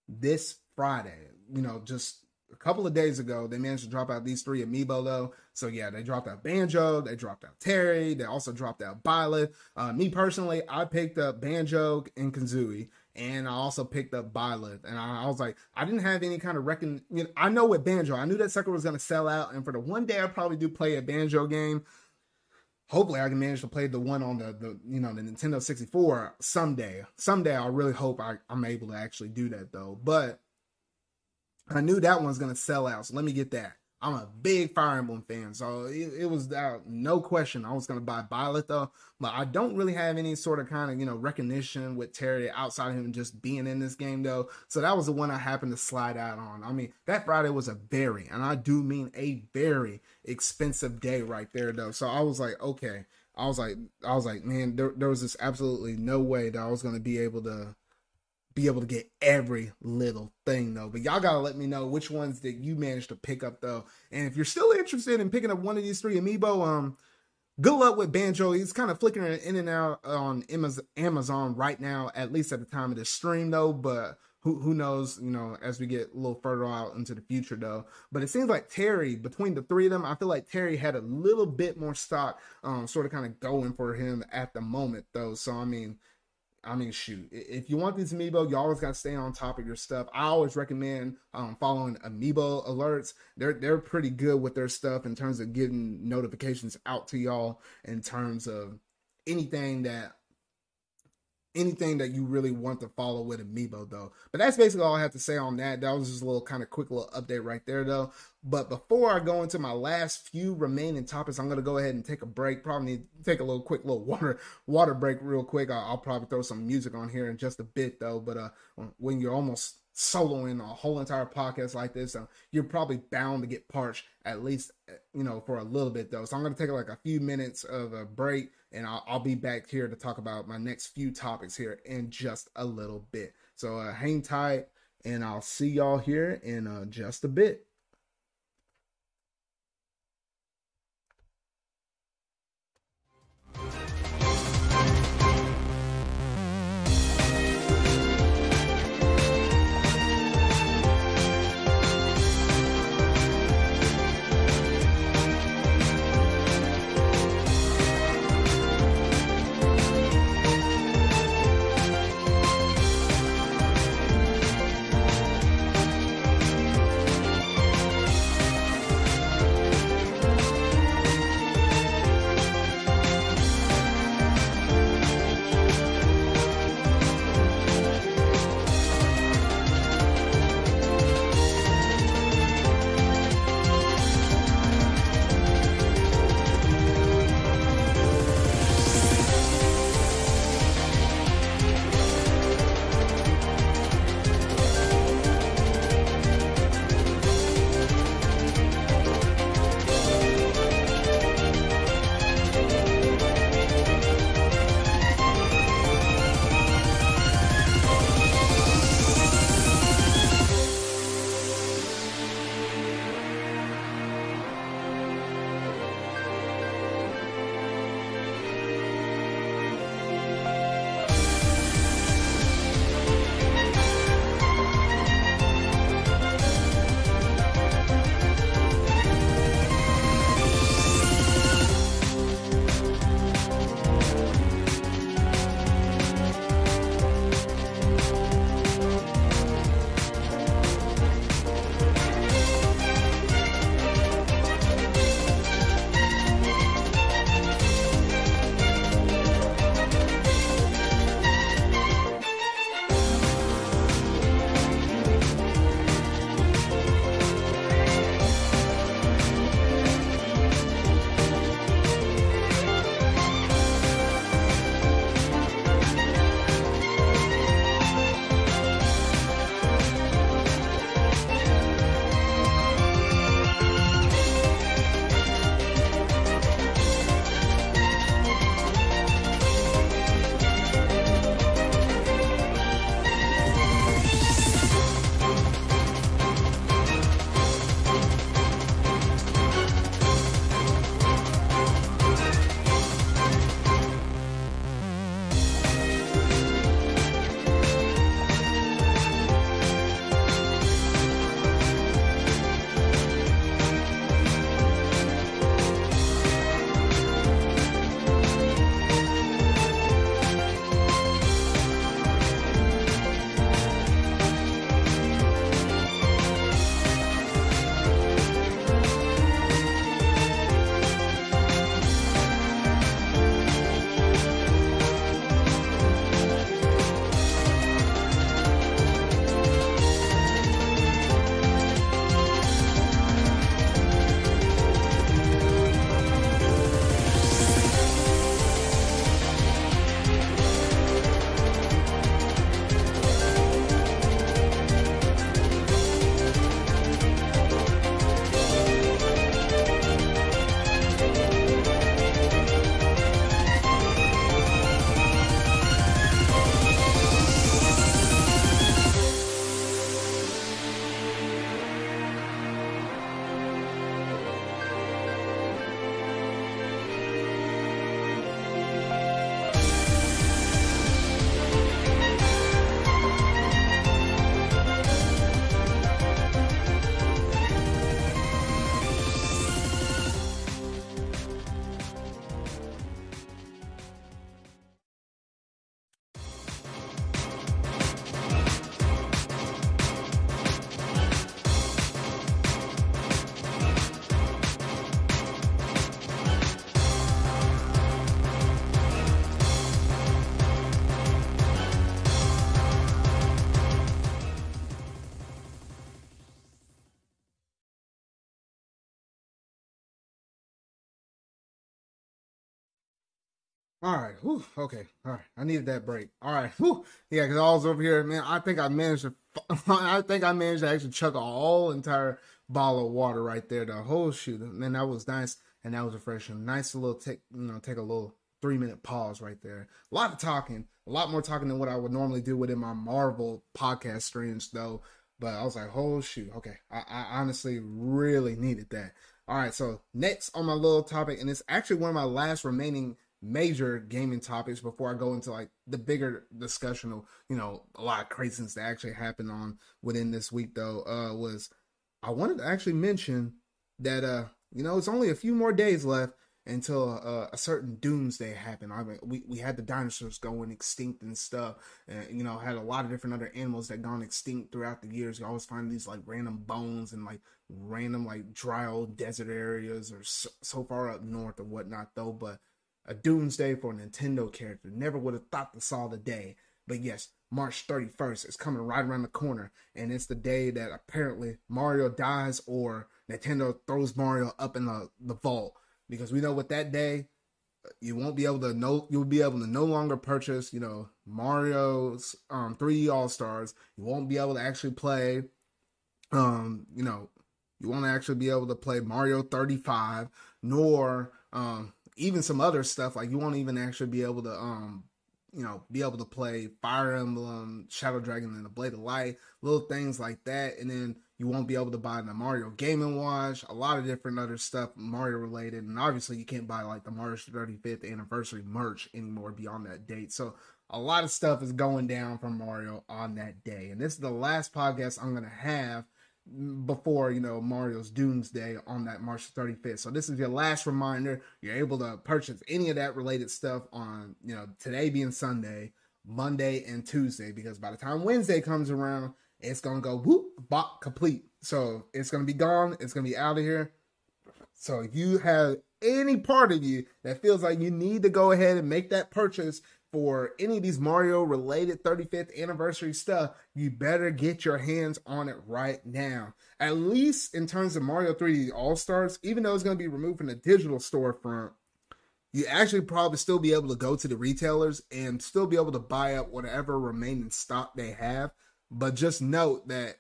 this Friday. You know, just a couple of days ago, they managed to drop out these three amiibo though. So yeah, they dropped out Banjo, they dropped out Terry, they also dropped out Byleth. Uh, me personally, I picked up Banjo and Kazooie, and I also picked up Byleth. And I, I, was like, I didn't have any kind of reckon. You know, I know with Banjo, I knew that sucker was gonna sell out, and for the one day I probably do play a Banjo game. Hopefully, I can manage to play the one on the, the you know the Nintendo 64 someday. Someday, I really hope I, I'm able to actually do that though. But I knew that one's gonna sell out, so let me get that. I'm a big Fire Emblem fan, so it, it was uh, no question I was gonna buy Byleth though. But I don't really have any sort of kind of you know recognition with Terry outside of him just being in this game though. So that was the one I happened to slide out on. I mean that Friday was a very, and I do mean a very expensive day right there though. So I was like, okay. I was like, I was like, man, there, there was just absolutely no way that I was gonna be able to be able to get every little thing though. But y'all gotta let me know which ones that you managed to pick up though. And if you're still interested in picking up one of these three amiibo, um, good luck with Banjo. He's kind of flickering in and out on Amazon right now, at least at the time of this stream though. But who who knows, you know, as we get a little further out into the future though. But it seems like Terry, between the three of them, I feel like Terry had a little bit more stock, um, sort of kind of going for him at the moment though. So I mean, I mean, shoot, if you want these amiibo, you always got to stay on top of your stuff. I always recommend um, following amiibo alerts. They're they're pretty good with their stuff in terms of getting notifications out to y'all in terms of anything that anything that you really want to follow with Amiibo though. But that's basically all I have to say on that. That was just a little kind of quick little update right there though. But before I go into my last few remaining topics, I'm gonna go ahead and take a break. Probably need to take a little quick little [laughs] water water break real quick. I'll, I'll probably throw some music on here in just a bit though. But uh, when you're almost soloing a whole entire podcast like this, so you're probably bound to get parched at least, you know, for a little bit though. So I'm going to take like a few minutes of a break and I'll, I'll, be back here to talk about my next few topics here in just a little bit. So uh, hang tight and I'll see y'all here in uh, just a bit. All right. Whew. Okay. All right. I needed that break. All right. Whew. Yeah, because I was over here, man. I think I managed to. [laughs] I think I managed to actually chuck a whole entire bottle of water right there. The whole shoot, man. That was nice, and that was refreshing. Nice little take. You know, take a little three minute pause right there. A lot of talking. A lot more talking than what I would normally do within my Marvel podcast streams, though. But I was like, oh shoot. Okay. I, I honestly really needed that. All right. So next on my little topic, and it's actually one of my last remaining major gaming topics before I go into like the bigger discussion of you know a lot of craziness that actually happened on within this week though uh was I wanted to actually mention that uh you know it's only a few more days left until uh, a certain doomsday happened. I mean, we, we had the dinosaurs going extinct and stuff, and you know, had a lot of different other animals that gone extinct throughout the years. You always find these like random bones and like random like dry old desert areas or so, so far up north or whatnot, though. But a doomsday for a Nintendo character. Never would have thought to saw the day. But yes, March 31st is coming right around the corner, and it's the day that apparently Mario dies or Nintendo throws Mario up in the, the vault. Because we know with that day you won't be able to no you'll be able to no longer purchase, you know, Mario's um 3D All Stars. You won't be able to actually play um, you know, you won't actually be able to play Mario 35, nor um even some other stuff like you won't even actually be able to um you know be able to play Fire Emblem, Shadow Dragon, and the Blade of Light, little things like that, and then you won't be able to buy the Mario Game and Watch, a lot of different other stuff Mario related, and obviously you can't buy like the Mario 35th anniversary merch anymore beyond that date. So a lot of stuff is going down from Mario on that day, and this is the last podcast I'm gonna have before you know Mario's Doomsday on that March 35th. So this is your last reminder. You're able to purchase any of that related stuff on you know today being Sunday, Monday, and Tuesday because by the time Wednesday comes around, it's gonna go whoop bot complete. So it's gonna be gone. It's gonna be out of here. So if you have any part of you that feels like you need to go ahead and make that purchase for any of these Mario related 35th anniversary stuff, you better get your hands on it right now. At least in terms of Mario 3D All Stars, even though it's going to be removed from the digital storefront, you actually probably still be able to go to the retailers and still be able to buy up whatever remaining stock they have. But just note that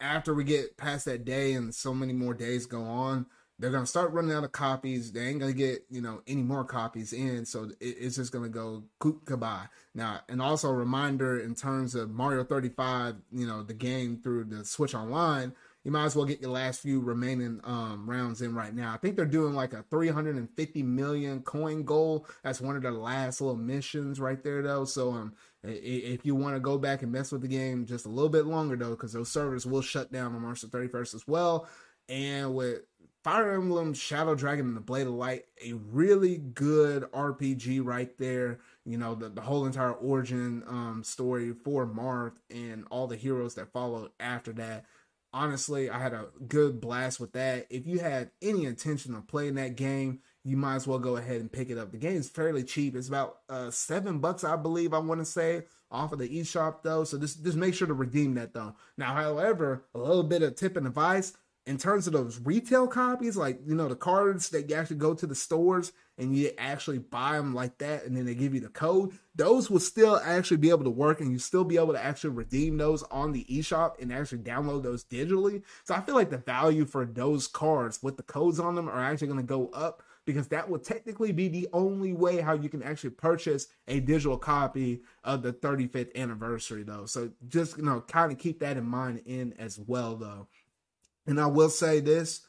after we get past that day and so many more days go on, they're gonna start running out of copies. They ain't gonna get you know any more copies in, so it, it's just gonna go goodbye. Now, and also a reminder in terms of Mario 35, you know the game through the Switch Online, you might as well get your last few remaining um, rounds in right now. I think they're doing like a 350 million coin goal. That's one of the last little missions right there, though. So um, if you want to go back and mess with the game just a little bit longer, though, because those servers will shut down on March the 31st as well. And with Fire Emblem Shadow Dragon and the Blade of Light, a really good RPG right there. You know, the, the whole entire origin um, story for Marth and all the heroes that followed after that. Honestly, I had a good blast with that. If you had any intention of playing that game, you might as well go ahead and pick it up. The game is fairly cheap. It's about uh, seven bucks, I believe, I want to say, off of the eShop though. So just just make sure to redeem that though. Now, however, a little bit of tip and advice in terms of those retail copies, like you know the cards that you actually go to the stores and you actually buy them like that, and then they give you the code. Those will still actually be able to work, and you still be able to actually redeem those on the eShop and actually download those digitally. So I feel like the value for those cards with the codes on them are actually going to go up because that will technically be the only way how you can actually purchase a digital copy of the 35th anniversary though. So just you know kind of keep that in mind in as well though. And I will say this,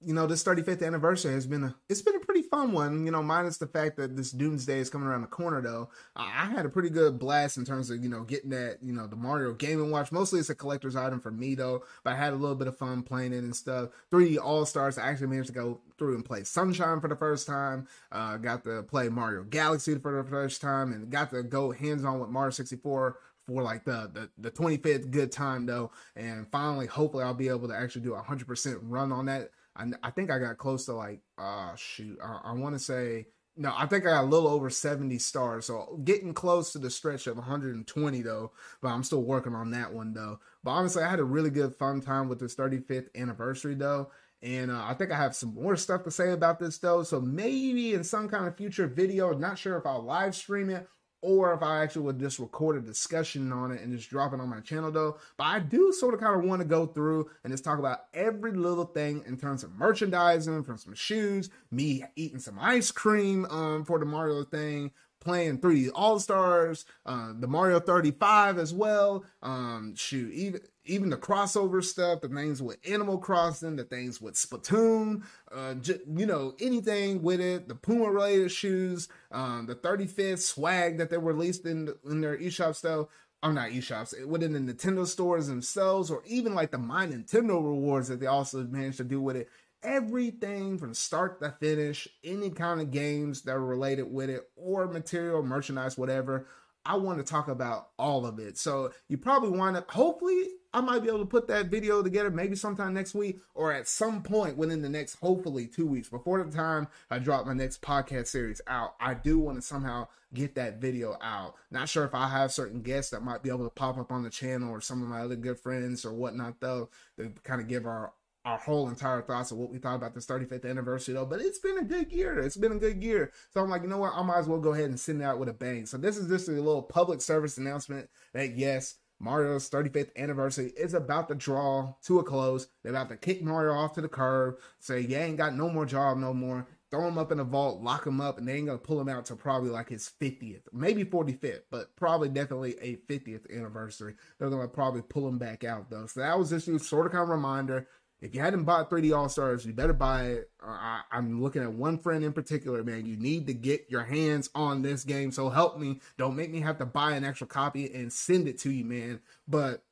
you know, this 35th anniversary has been a it's been a pretty fun one, you know, minus the fact that this Doomsday is coming around the corner though. I, had a pretty good blast in terms of, you know, getting that, you know, the Mario Game and Watch. Mostly it's a collector's item for me though, but I had a little bit of fun playing it and stuff. 3D All Stars, I actually managed to go through and play Sunshine for the first time. Uh got to play Mario Galaxy for the first time and got to go hands on with Mario 64 for like the, the the 25th good time though. And finally hopefully i'll be able to actually do a 100% run on that. I, I think i got close to like uh shoot i, I want to say no i think i got a little over 70 stars. So getting close to the stretch of 120 though but i'm still working on that one though. But honestly i had a really good fun time with this 35th anniversary though. And uh, I think I have some more stuff to say about this though. So maybe in some kind of future video, not sure if I'll live stream it or if I actually would just record a discussion on it and just drop it on my channel though. But I do sort of kind of want to go through and just talk about every little thing in terms of merchandising from some shoes, me eating some ice cream um, for the Mario thing, playing 3D All Stars, uh, the Mario 35 as well. Um, shoot, even even the crossover stuff, the things with Animal Crossing, the things with Splatoon, uh, j- you know, anything with it, the Puma related shoes, um, the 35th swag that they released in in their eShop stuff. I'm not eShops, within the Nintendo stores themselves, or even like the My Nintendo rewards that they also managed to do with it everything from start to finish, any kind of games that are related with it, or material, merchandise, whatever. I want to talk about all of it. So you probably want to, hopefully, I might be able to put that video together maybe sometime next week or at some point within the next, hopefully, two weeks before the time I drop my next podcast series out. I do want to somehow get that video out. Not sure if I have certain guests that might be able to pop up on the channel or some of my other good friends or whatnot, though, to kind of give our our whole entire thoughts of what we thought about this 35th anniversary though. But it's been a good year. It's been a good year. So I'm like, you know what? I might as well go ahead and send it out with a bang. So this is just a little public service announcement that yes, Mario's 35th anniversary is about to draw to a close. They're about to kick Mario off to the curb, say, you ain't got no more job no more. Throw him up in a vault, lock him up, and they ain't gonna pull him out to probably like his 50th, maybe 45th, but probably definitely a 50th anniversary. They're gonna probably pull him back out though. So that was just a sort of kind of reminder if you hadn't bought 3D All Stars, you better buy it. Uh, I, am looking at one friend in particular, man. You need to get your hands on this game. So help me. Don't make me have to buy an extra copy and send it to you, man. But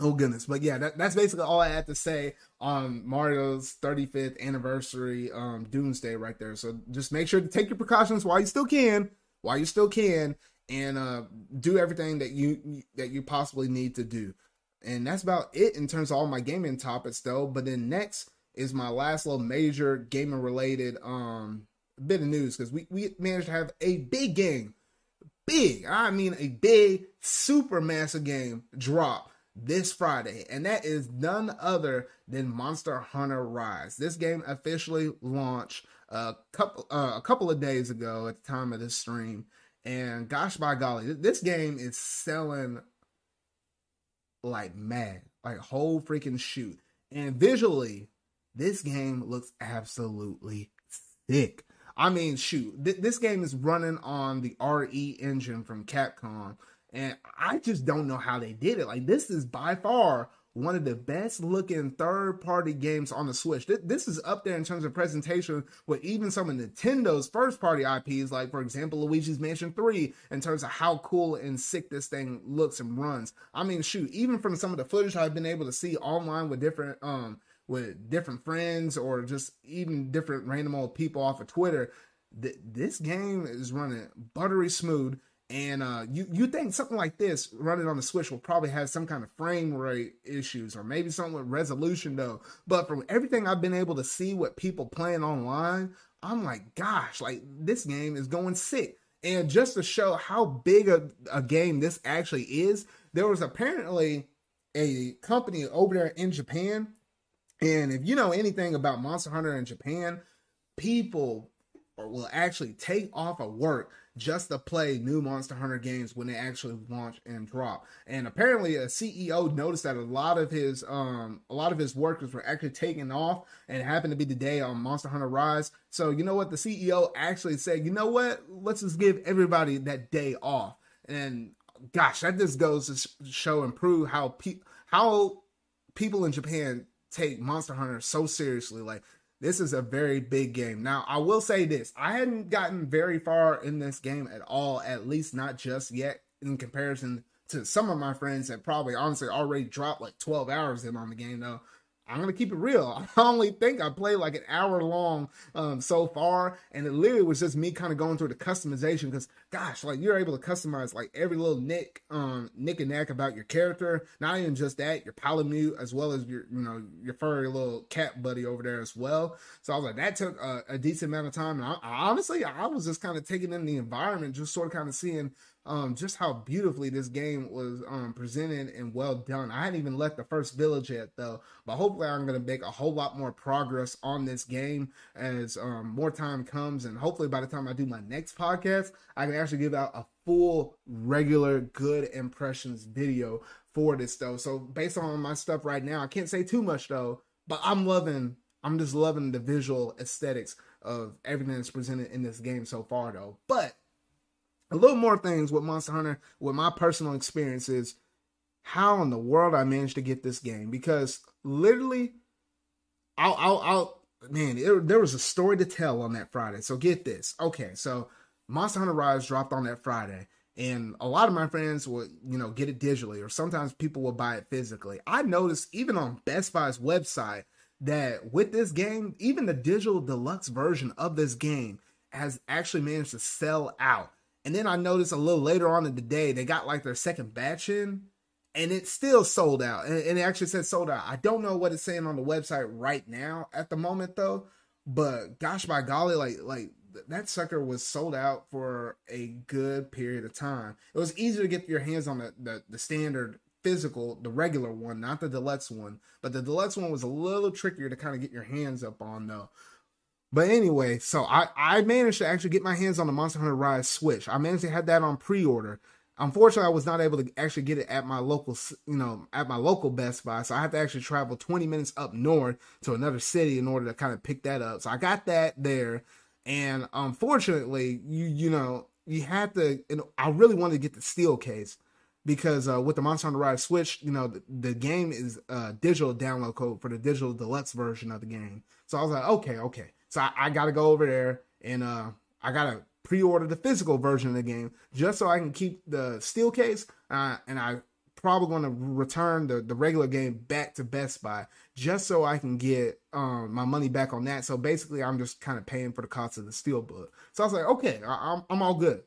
oh goodness, but yeah, that, that's basically all I had to say on Mario's 35th anniversary um, Doomsday right there. So just make sure to take your precautions while you still can, while you still can, and uh, do everything that you that you possibly need to do. And that's about it in terms of all my gaming topics though. But then next is my last little major gaming related um bit of news because we, we managed to have a big game. Big, I mean a big, super massive game drop this Friday, and that is none other than Monster Hunter Rise. This game officially launched a couple uh, a couple of days ago at the time of this stream, and gosh by golly, this game is selling like mad, like whole freaking shoot. And visually, this game looks absolutely sick. I mean, shoot, th- this game is running on the RE engine from Capcom, and I just don't know how they did it. Like, this is by far one of the best looking third party games on the Switch. This is up there in terms of presentation with even some of Nintendo's first party IPs, like for example, Luigi's Mansion 3, in terms of how cool and sick this thing looks and runs. I mean, shoot, even from some of the footage I've been able to see online with different, um, with different friends or just even different random old people off of Twitter, th- this game is running buttery smooth and uh, you you think something like this running on the Switch will probably have some kind of frame rate issues or maybe something with resolution though. But from everything I've been able to see what people playing online, I'm like, gosh, like this game is going sick. And just to show how big a, a game this actually is, there was apparently a company over there in Japan. And if you know anything about Monster Hunter in Japan, people will actually take off of work just to play new Monster Hunter games when they actually launch and drop. And apparently, a CEO noticed that a lot of his um a lot of his workers were actually taking off, and it happened to be the day on Monster Hunter Rise. So you know what? The CEO actually said, you know what? Let's just give everybody that day off. And gosh, that just goes to show and prove how pe- how people in Japan take Monster Hunter so seriously. Like this is a very big game. Now, I will say this I hadn't gotten very far in this game at all, at least not just yet, in comparison to some of my friends that probably honestly already dropped like 12 hours in on the game, though. I'm gonna keep it real. [laughs] I only think I played like an hour long um, so far, and it literally was just me kind of going through the customization because, gosh, like you're able to customize like every little nick, um, nick and knack about your character. Not even just that, your palamute as well as your, you know, your furry little cat buddy over there as well. So I was like, that took a, a decent amount of time. And I, I, honestly, I was just kind of taking in the environment, just sort of kind of seeing um, just how beautifully this game was um, presented and well done. I hadn't even left the first village yet though, but hopefully I'm gonna make a whole lot more progress on this game as um, more time comes, and hopefully by the time I do my next podcast, I can actually give out a full regular good impressions video for this though. So based on my stuff right now, I can't say too much though, but I'm loving I'm just loving the visual aesthetics of everything that's presented in this game so far though. But a little more things with Monster Hunter, with my personal experiences, how in the world I managed to get this game because literally, I'll, I'll, I'll man, it, there was a story to tell on that Friday. So get this. Okay, so Monster Hunter Rise dropped on that Friday, and a lot of my friends would, you know, get it digitally, or sometimes people will buy it physically. I noticed even on Best Buy's website that with this game, even the digital deluxe version of this game has actually managed to sell out. And then I noticed a little later on in the day, they got like their second batch in, and it still sold out. And, it actually said sold out. I don't know what it's saying on the website right now at the moment though, but gosh by golly, like like that sucker was sold out for a good period of time. It was easier to get your hands on the, the, the standard physical, the regular one, not the deluxe one. But the deluxe one was a little trickier to kind of get your hands up on though. But anyway, so I, I managed to actually get my hands on the Monster Hunter Rise Switch. I managed to have that on pre-order. Unfortunately, I was not able to actually get it at my local, you know, at my local Best Buy. So I have to actually travel 20 minutes up north to another city in order to kind of pick that up. So I got that there, and unfortunately, you you know, you had to. And I really wanted to get the steel case because uh, with the Monster Hunter Rise Switch, you know, the, the game is a digital download code for the digital deluxe version of the game. So I was like, okay, okay. So I, I got to go over there and uh, I got to pre-order the physical version of the game just so I can keep the steel case. Uh, and I probably going to return the, the regular game back to Best Buy just so I can get um, my money back on that. So basically, I'm just kind of paying for the cost of the steel book. So I was like, okay, I, I'm, I'm all good.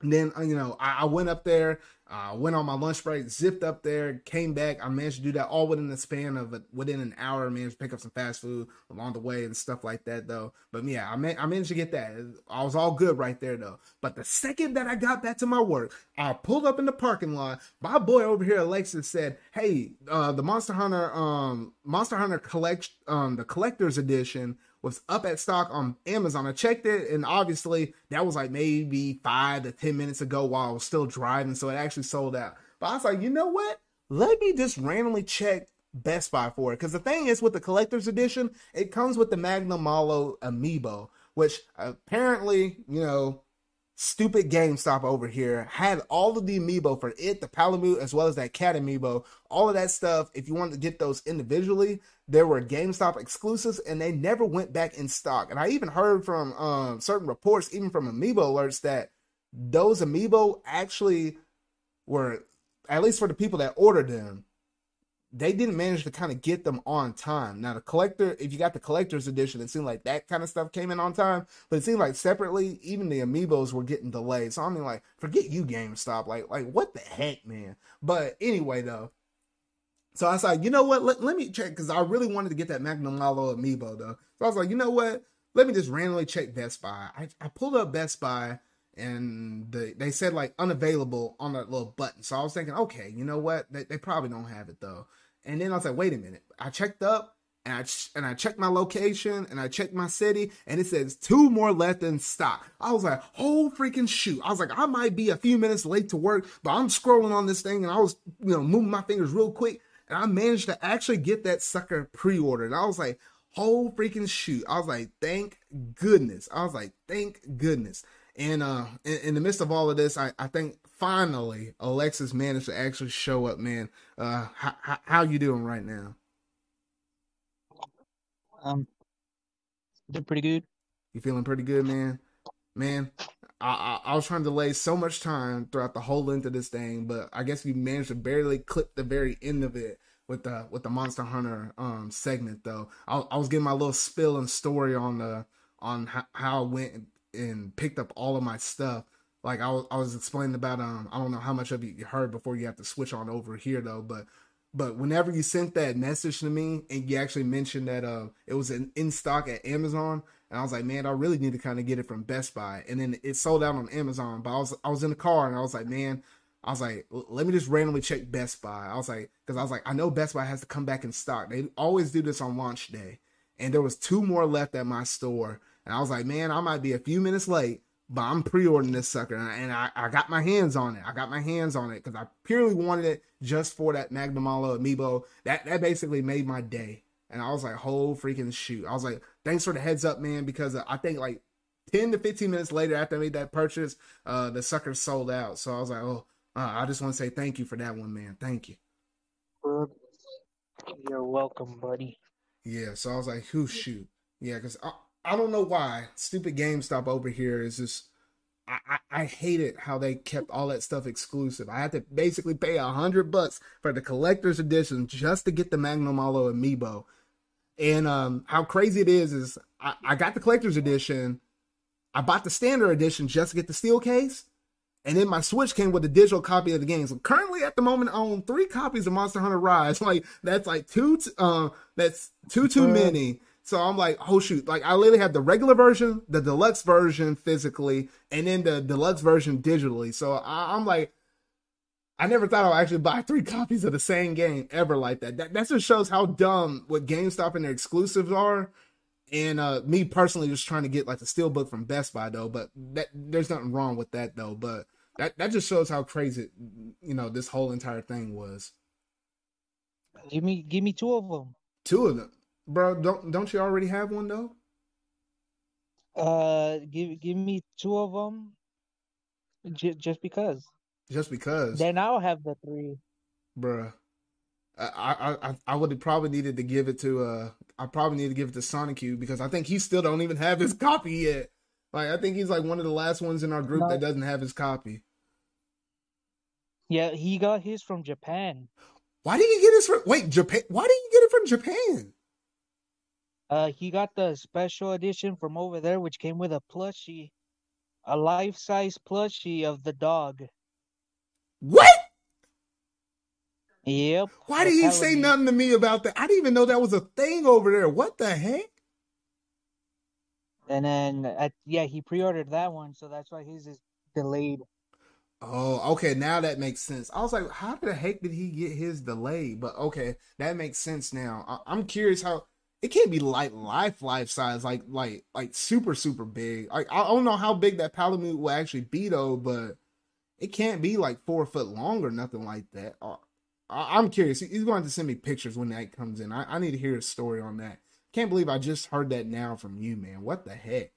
And then uh, you know I, I went up there, uh, went on my lunch break, zipped up there, came back. I managed to do that all within the span of a, within an hour. I managed to pick up some fast food along the way and stuff like that though. But yeah, I, man, I managed to get that. I was all good right there though. But the second that I got back to my work, I pulled up in the parking lot. My boy over here, Alexis, said, "Hey, uh, the Monster Hunter, um, Monster Hunter collect, um, the collector's edition." Was up at stock on Amazon. I checked it, and obviously that was like maybe five to ten minutes ago while I was still driving, so it actually sold out. But I was like, you know what? Let me just randomly check Best Buy for it. Because the thing is, with the collector's edition, it comes with the Magnamalo amiibo, which apparently, you know, stupid GameStop over here had all of the amiibo for it, the Palamute, as well as that cat amiibo, all of that stuff. If you wanted to get those individually, there were GameStop exclusives and they never went back in stock. And I even heard from um, certain reports, even from amiibo alerts, that those amiibo actually were, at least for the people that ordered them, they didn't manage to kind of get them on time. Now the collector, if you got the collector's edition, it seemed like that kind of stuff came in on time, but it seemed like separately, even the amiibos were getting delayed. So I mean, like, forget you, GameStop. Like, like what the heck, man? But anyway, though. So I was like, you know what? Let, let me check because I really wanted to get that Magnamalo amiibo though. So I was like, you know what? Let me just randomly check Best Buy. I, I pulled up Best Buy and the, they said like unavailable on that little button. So I was thinking, okay, you know what? They, they probably don't have it though. And then I was like, wait a minute. I checked up and I and I checked my location and I checked my city and it says two more left in stock. I was like, oh freaking shoot! I was like, I might be a few minutes late to work, but I'm scrolling on this thing and I was you know moving my fingers real quick and I managed to actually get that sucker pre-ordered. I was like, oh freaking shoot! I was like, thank goodness! I was like, thank goodness! And uh, in, in the midst of all of this, I, I think finally Alexis managed to actually show up, man. Uh, how, how, how you doing right now? Um, doing pretty good. You feeling pretty good, man? Man, I, I, I was trying to delay so much time throughout the whole length of this thing, but I guess we managed to barely clip the very end of it with the with the Monster Hunter um segment though. I, I was getting my little spill and story on the on how, how I went and picked up all of my stuff. Like I was, I was explaining about um I don't know how much of you heard before you have to switch on over here though, but but whenever you sent that message to me and you actually mentioned that uh it was in, in stock at Amazon and I was like, man, I really need to kind of get it from Best Buy. And then it sold out on Amazon, but I was I was in the car and I was like, man, I was like, let me just randomly check Best Buy. I was like, because I was like, I know Best Buy has to come back in stock. They always do this on launch day, and there was two more left at my store, and I was like, man, I might be a few minutes late, but I'm pre-ordering this sucker, and I, I got my hands on it. I got my hands on it because I purely wanted it just for that Magnum amiibo. That that basically made my day, and I was like, whole freaking shoot. I was like, thanks for the heads up, man, because I think like 10 to 15 minutes later after I made that purchase, uh, the sucker sold out. So I was like, oh, uh, I just want to say thank you for that one, man. Thank you. You're welcome, buddy. Yeah, so I was like, who shoot? Yeah, because I, don't know why. Stupid GameStop over here is just. I, I, I hated how they kept all that stuff exclusive. I had to basically pay a hundred bucks for the collector's edition just to get the Magnamalo amiibo. And um, how crazy it is is I, I got the collector's edition. I bought the standard edition just to get the steel case. And then my Switch came with a digital copy of the game. So currently at the moment I own three copies of Monster Hunter Rise. [laughs] Like that's like two t- uh that's two too many. So I'm like, oh shoot. Like I literally had the regular version, the deluxe version physically, and then the deluxe version digitally. So I, am like I never thought I'd actually buy three [laughs] copies of the same game ever like that. That that just shows how dumb what GameStop and their exclusives are. And uh me personally just trying to get like the steelbook from Best Buy though, but that there's nothing wrong with that though. But that that just shows how crazy you know this whole entire thing was. Give me give me two of them. Two of them, bro. Don't don't you already have one though? Uh, give give me two of them. J- just because. Just because. Then I'll have the three. Bruh. I I I would have probably needed to give it to uh I probably need to give it to Sonic because I think he still don't even have his [laughs] copy yet. Like I think he's like one of the last ones in our group no. that doesn't have his copy. Yeah, he got his from Japan. Why did he get his from wait, Japan why did he get it from Japan? Uh he got the special edition from over there which came with a plushie. A life size plushie of the dog. What? Yep. Why did he say nothing to me about that? I didn't even know that was a thing over there. What the heck? And then, uh, yeah, he pre-ordered that one, so that's why his is delayed. Oh, okay. Now that makes sense. I was like, how the heck did he get his delayed? But okay, that makes sense now. I- am curious how it can't be like life life size, like like like super super big. Like I don't know how big that Palamute will actually be though, but it can't be like four foot long or nothing like that. Uh, I- am curious. He's going to send me pictures when that comes in. I, I need to hear a story on that. Can't believe I just heard that now from you, man. What the heck?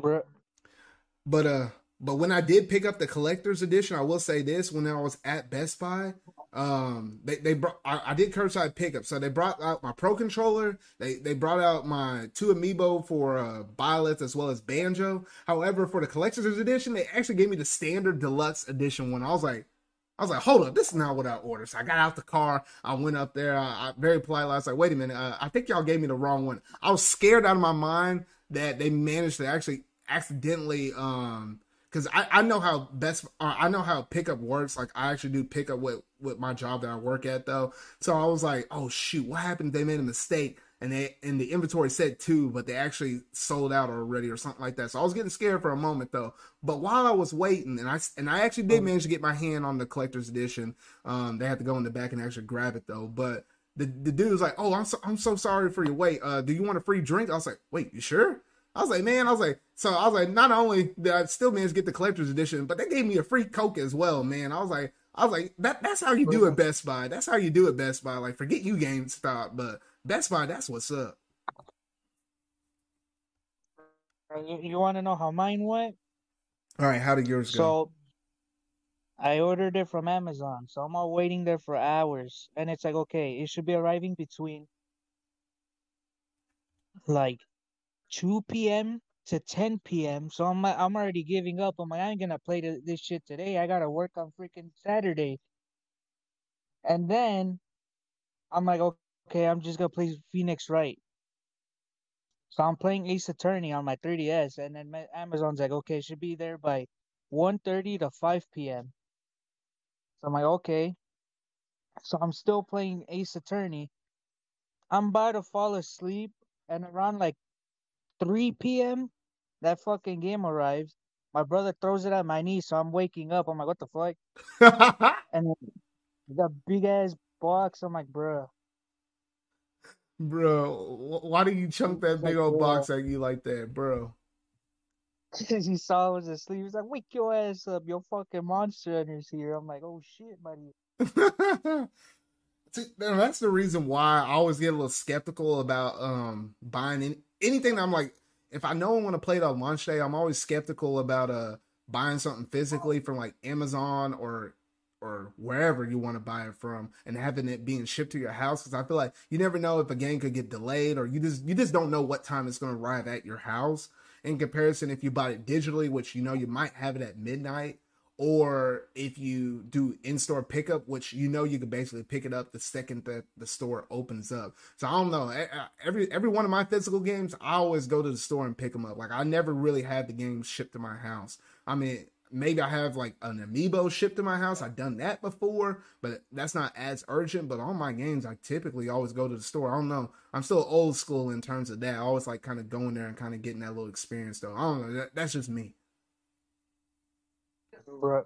Bruh. But uh but when I did pick up the collector's edition, I will say this: when I was at Best Buy, um, they they brought I, I did curbside pickup, so they brought out my Pro controller. They they brought out my two amiibo for uh, Byleth as well as Banjo. However, for the collector's edition, they actually gave me the standard deluxe edition one. I was like, I was like, hold up, this is not what I ordered. So I got out the car. I went up there. I, I very politely, I was like, wait a minute. Uh, I think y'all gave me the wrong one. I was scared out of my mind that they managed to actually accidentally, um, because I, I know how best uh, I know how pickup works. Like I actually do pickup with with my job that I work at though. So I was like, oh shoot, what happened? They made a mistake and they and the inventory said two, but they actually sold out already or something like that. So I was getting scared for a moment though. But while I was waiting, and I and I actually did manage to get my hand on the collector's edition. Um, they had to go in the back and actually grab it though. But the the dude was like, "Oh, I'm so I'm so sorry for your wait. Uh, do you want a free drink?" I was like, "Wait, you sure?" I was like, man, I was like, so I was like, not only did I still manage to get the collector's edition, but they gave me a free Coke as well, man. I was like, I was like, that that's how you do it, Best Buy. That's how you do it, Best Buy. Like, forget you GameStop, but Best Buy, that's what's up. You, you want to know how mine went? All right, how did yours go? So I ordered it from Amazon, so I'm all waiting there for hours, and it's like, okay, it should be arriving between like 2 p.m. to 10 p.m. So I'm I'm already giving up. I'm like, I ain't gonna play this shit today. I gotta work on freaking Saturday. And then I'm like, okay I'm just gonna play Phoenix Wright. So I'm playing Ace Attorney on my 3DS, and then Amazon's like, okay, should be there by 1.30 to 5 p.m. So I'm like, okay. So I'm still playing Ace Attorney. I'm about to fall asleep, and around like 3 p.m., that fucking game arrives. My brother throws it at my knee, so I'm waking up. I'm like, what the fuck? [laughs] and then the big ass box. I'm like, bro. Bro, why do you chunk that big old box at you like that, bro? Because [laughs] he saw I was asleep. He's like, wake your ass up. Your fucking monster hunter's here. I'm like, oh shit, buddy. [laughs] That's the reason why I always get a little skeptical about um buying any, anything. I'm like, if I know I want to play it on launch day, I'm always skeptical about uh buying something physically from like Amazon or or wherever you want to buy it from and having it being shipped to your house because I feel like you never know if a game could get delayed or you just you just don't know what time it's going to arrive at your house. In comparison, if you bought it digitally, which you know you might have it at midnight, or if you do in-store pickup which you know you can basically pick it up the second that the store opens up so i don't know uh, every every one of my physical games i always go to the store and pick them up like i never really had the games shipped to my house i mean maybe I have like an amiibo shipped to my house. I've done that before, but that's not as urgent. But all my games, I typically always go to the store. I don't know. I'm still old school in terms of that. I always like kind of going there and kind of getting that little experience though. I don't know. That, that's just me. Bro.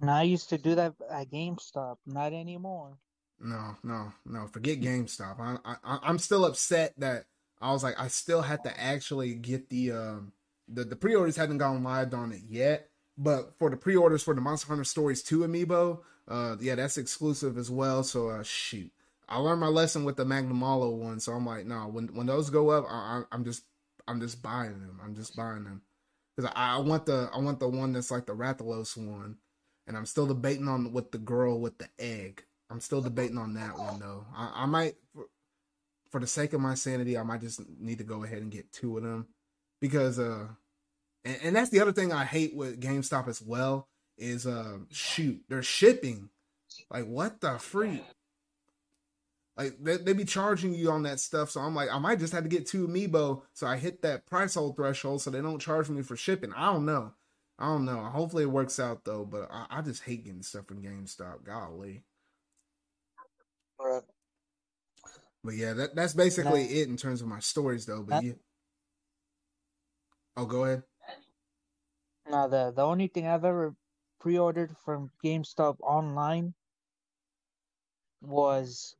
And I used to do that at GameStop. Not anymore. No, no, no. Forget GameStop. I, I, I'm still upset that I was like, I still had to actually get the um the, the pre-orders haven't gone live on it yet, but for the pre-orders for the Monster Hunter Stories 2 amiibo, uh yeah, that's exclusive as well. So uh shoot. I learned my lesson with the Magnamalo one, so I'm like, no, when when those go up, I, am just I'm just buying them. I'm just buying them because I, I, want the I want the one that's like the Rathalos one, and I'm still debating on with the girl with the egg. I'm still debating on that one though. I, I might, for, for the sake of my sanity, I might just need to go ahead and get two of them because uh and, and that's the other thing I hate with GameStop as well is uh shoot, they're shipping. Like what the freak? Like they, they be charging you on that stuff, so I'm like, I might just have to get two amiibo so I hit that price hold threshold so they don't charge me for shipping. I don't know. I don't know. Hopefully it works out though, but I, I just hate getting stuff from GameStop. Golly. But yeah, that that's basically it in terms of my stories though. But yeah. Oh, go ahead. No, the the only thing I've ever pre-ordered from GameStop online was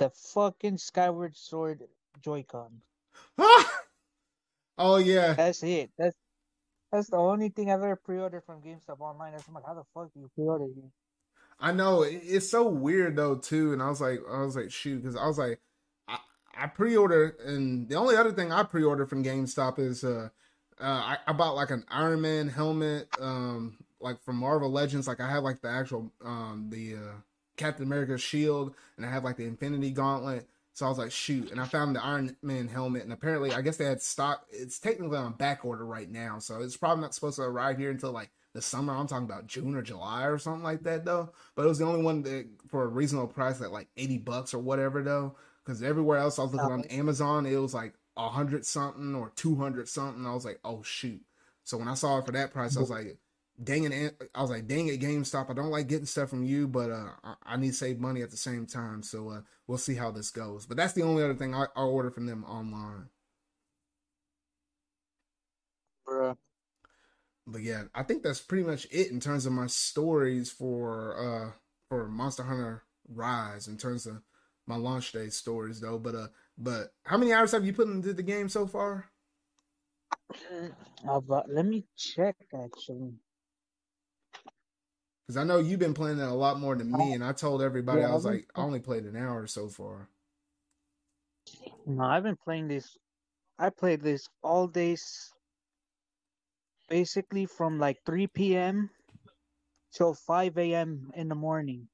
the fucking Skyward Sword Joy-Con. [laughs] oh yeah. That's it. That's that's the only thing I've ever pre-ordered from GameStop online. I'm like, how the fuck do you pre-order here? I know it's so weird though too, and I was like, I was like, shoot, because I was like, I pre-order, and the only other thing I pre-order from GameStop is uh, uh I, I bought like an Iron Man helmet, um, like from Marvel Legends. Like I have like the actual um the uh, Captain America's shield, and I have like the Infinity Gauntlet. So I was like, shoot, and I found the Iron Man helmet, and apparently, I guess they had stock. It's technically on back order right now, so it's probably not supposed to arrive here until like the summer. I'm talking about June or July or something like that, though. But it was the only one that for a reasonable price at like 80 bucks or whatever, though because everywhere else I was looking on oh. Amazon, it was like a hundred something or two hundred something. I was like, oh shoot. So when I saw it for that price, I was like, dang it, I was like, dang it, GameStop. I don't like getting stuff from you, but uh, I, need to save money at the same time. So uh, we'll see how this goes. But that's the only other thing I, I order from them online. Bruh. But yeah, I think that's pretty much it in terms of my stories for uh for Monster Hunter Rise in terms of my launch day stories though. But uh, but how many hours have you put into the game so far? Uh, but let me check actually. Because I know you've been playing it a lot more than me, and I told everybody yeah, I was like, I only played an hour so far. No, I've been playing this. I played this all days, basically from like 3 p.m. till 5 a.m. in the morning.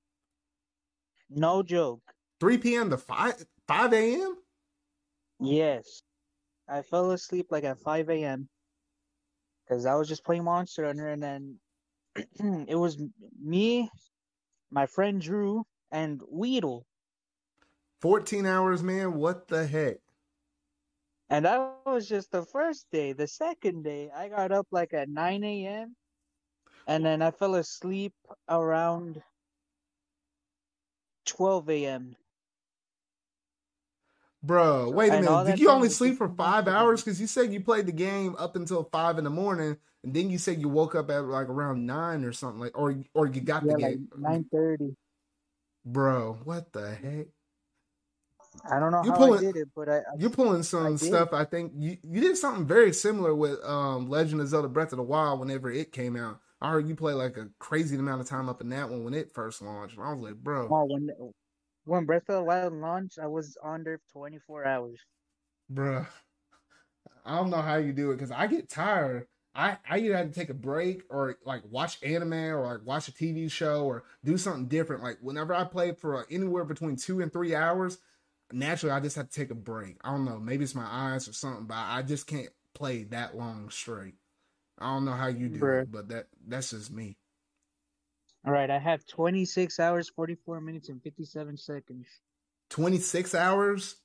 No joke. 3 p.m. to 5 5 a.m. Yes, I fell asleep like at 5 a.m. because I was just playing Monster Hunter, and then [clears throat] it was me, my friend Drew, and Weedle. 14 hours, man. What the heck? And that was just the first day. The second day, I got up like at 9 a.m. And then I fell asleep around 12 a.m. Bro, wait a And minute. Did you only sleep for five [laughs] hours? Because you said you played the game up until five in the morning, and then you said you woke up at like around nine or something like, or or you got Yeah, the like game. nine thirty. Bro, what the heck? I don't know You how pulling- I did it, but I, I You're pulling some did. stuff. I think you you did something very similar with um Legend of Zelda: Breath of the Wild whenever it came out. I heard you play like a crazy amount of time up in that one when it first launched. And I was like, bro, oh, when when Breath of the Wild launched, I was on there twenty four hours. Bruh. I don't know how you do it because I get tired. I, I either had to take a break or like watch anime or like watch a TV show or do something different. Like whenever I play for uh, anywhere between two and three hours, naturally I just have to take a break. I don't know, maybe it's my eyes or something, but I just can't play that long straight. I don't know how you do Bruh. it, but that that's just me. All right, I have twenty six hours, forty four minutes, and fifty seven seconds. Twenty six hours,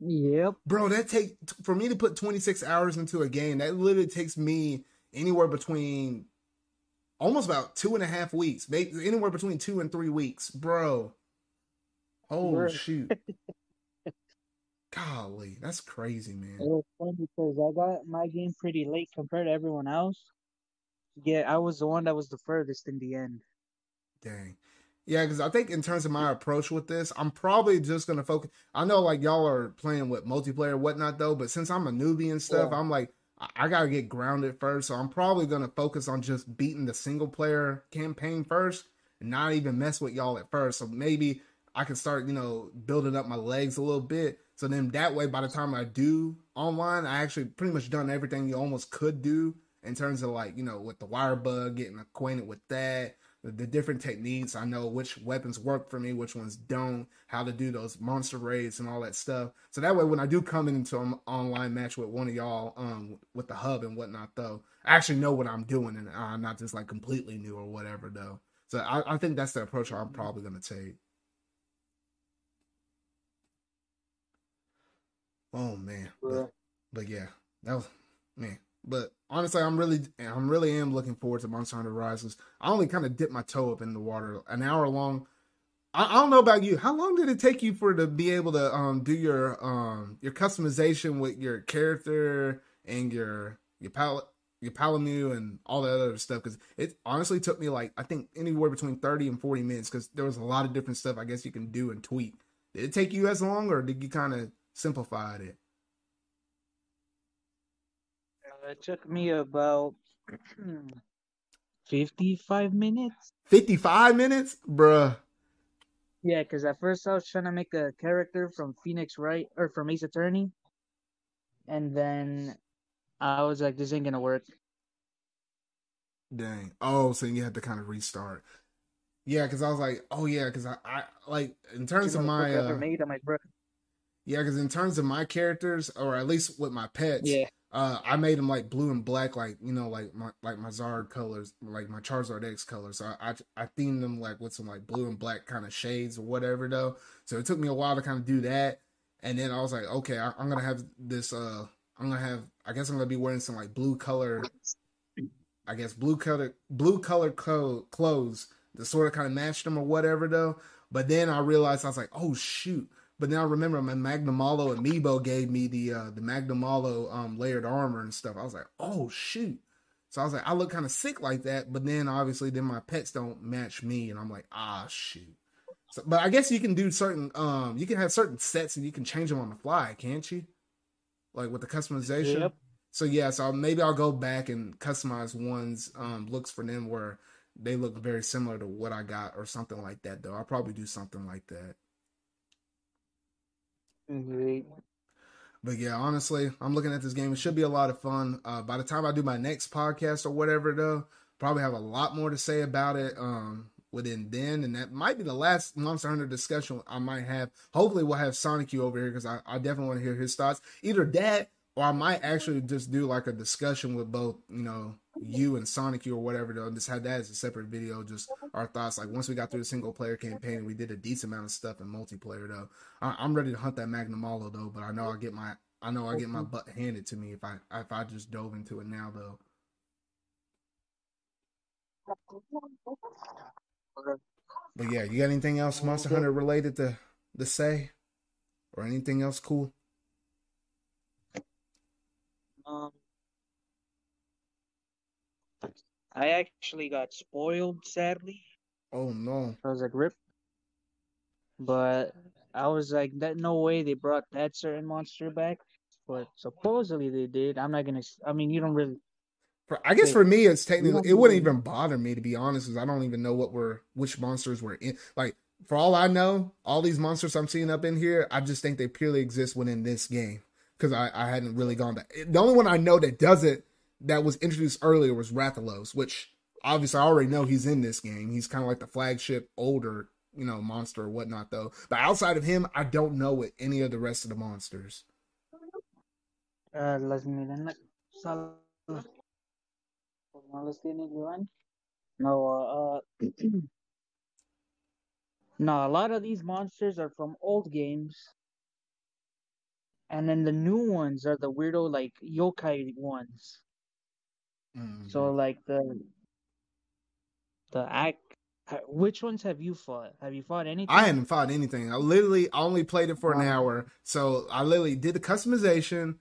Yep. bro. That take for me to put twenty six hours into a game. That literally takes me anywhere between almost about two and a half weeks, maybe anywhere between two and three weeks, bro. Oh Bruh. shoot! [laughs] Golly, that's crazy, man. It was funny because I got my game pretty late compared to everyone else. Yeah, I was the one that was the furthest in the end. Dang. Yeah, because I think in terms of my approach with this, I'm probably just gonna focus. I know like y'all are playing with multiplayer and whatnot though, but since I'm a newbie and stuff, Yeah. I'm like I, I gotta get grounded first. So I'm probably gonna focus on just beating the single player campaign first, and not even mess with y'all at first. So maybe I can start, you know, building up my legs a little bit. So then that way, by the time I do online, I actually pretty much done everything you almost could do in terms of like, you know, with the wire bug, getting acquainted with that, the, different techniques. I know which weapons work for me, which ones don't, how to do those monster raids and all that stuff. So that way, when I do come into an online match with one of y'all, um, with the hub and whatnot, though, I actually know what I'm doing and I'm not just like completely new or whatever, though. So I, I think that's the approach I'm probably gonna take. Oh man, but, but yeah, that was man. But honestly, I'm really, I'm really am looking forward to Monster Hunter Rises. I only kind of dipped my toe up in the water, an hour long. I, I don't know about you. How long did it take you for to be able to um do your um your customization with your character and your your palette your Palamu and all that other stuff because it honestly took me like I think anywhere between thirty and forty minutes because there was a lot of different stuff I guess you can do and tweak. Did it take you as long or did you kind of simplify it? Uh, it took me about 55 minutes. Fifty five minutes, bruh. Yeah, because at first I was trying to make a character from Phoenix Wright or from Ace Attorney. And then I was like, this ain't gonna work. Dang. Oh, so you had to kind of restart. Yeah, because I was like, oh yeah, because I, I like in terms You of my uh, made. I'm like, yeah, because in terms of my characters, or at least with my pets, yeah, uh, I made them like blue and black, like you know, like my like my Zard colors, like my Charizard X colors. So I, I I themed them like with some like blue and black kind of shades or whatever though. So it took me a while to kind of do that, and then I was like, okay, I, I'm gonna have this. uh I'm gonna have. I guess I'm gonna be wearing some like blue color. I guess blue color blue color co- clothes to sort of kind of match them or whatever though. But then I realized I was like, oh shoot. But now I remember my Magnamalo amiibo gave me the uh the Magnamalo um layered armor and stuff. I was like, oh shoot. So I was like, I look kind of sick like that, but then obviously then my pets don't match me, and I'm like, ah shoot. So, but I guess you can do certain um you can have certain sets and you can change them on the fly, can't you? Like with the customization. Yep. So yeah, so maybe I'll go back and customize one's um looks for them where they look very similar to what I got or something like that though. I'll probably do something like that. Mhm. But yeah, honestly, I'm looking at this game. It should be a lot of fun. Uh, by the time I do my next podcast or whatever, though, probably have a lot more to say about it um, within then. And that might be the last Monster Hunter discussion I might have. Hopefully, we'll have Sonic U over here because I, I definitely want to hear his thoughts. Either that or I might actually just do like a discussion with both, you know, you and Sonic U or whatever, though, and just have that as a separate video, just our thoughts. Like once we got through the single player campaign, we did a decent amount of stuff in multiplayer, though. I, I'm ready to hunt that Magnum Magnamalo though, but I know I get my I know I get my butt handed to me if I if I just dove into it now though. But yeah, you got anything else Monster Hunter related to to say or anything else cool? Um, I actually got spoiled, sadly. Oh no. I was like, rip. But I was like, that no way they brought that certain monster back. But supposedly they did. I'm not gonna. I mean, you don't really. For, I guess for me, it's technically it wouldn't even bother me to be honest, because I don't even know what were which monsters were in. Like for all I know, all these monsters I'm seeing up in here, I just think they purely exist within this game because I I hadn't really gone to. The only one I know that does it that was introduced earlier was Rathalos, which obviously I already know he's in this game. He's kind of like the flagship older you know monster or whatnot though. But outside of him, I don't know what any of the rest of the monsters. Uh, sal. No las. No, uh, [clears throat] no. A lot of these monsters are from old games, and then the new ones are the weirdo like yokai ones. Mhm. So like the the act. Which ones have you fought? Have you fought anything? I hadn't fought anything. I literally only played it for an hour. So I literally did the customization.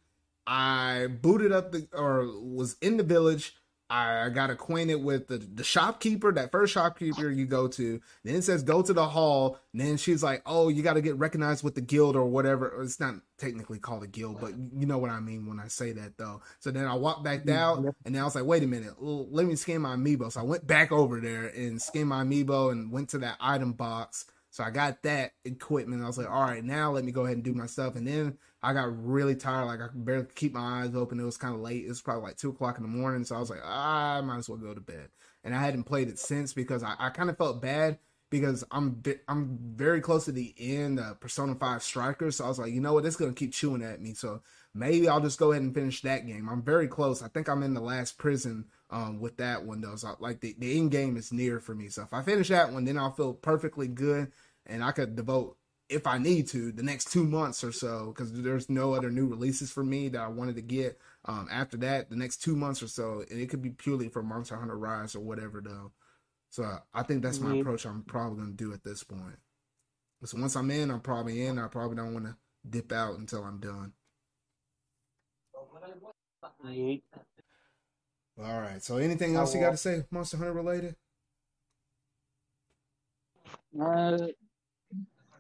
I booted up the or was in the village. I got acquainted with the, the shopkeeper, that first shopkeeper you go to. Then it says go to the hall. And then she's like, oh, you got to get recognized with the guild or whatever. It's not technically called a guild, but you know what I mean when I say that though. So then I walked back down and then I was like, wait a minute, let me scan my amiibo. So I went back over there and scanned my amiibo and went to that item box. So I got that equipment. I was like, all right, now let me go ahead and do my stuff. And then I got really tired. Like I could barely keep my eyes open. It was kind of late. It was probably like two o'clock in the morning. So I was like, "Ah, I might as well go to bed. And I hadn't played it since because I, I kind of felt bad because I'm I'm very close to the end of Persona 5 Strikers. So I was like, you know what? It's going to keep chewing at me. So maybe I'll just go ahead and finish that game. I'm very close. I think I'm in the last prison um, with that one, though. So like the, the end game is near for me. So if I finish that one, then I'll feel perfectly good and I could devote if I need to the next two months or so because there's no other new releases for me that I wanted to get. Um, after that the next two months or so and it could be purely for Monster Hunter Rise or whatever though. So I think that's my Yeah. approach I'm probably gonna do at this point. So once I'm in I'm probably in. I probably don't want to dip out until I'm done. All right. So anything else you got to say Monster Hunter related? Uh,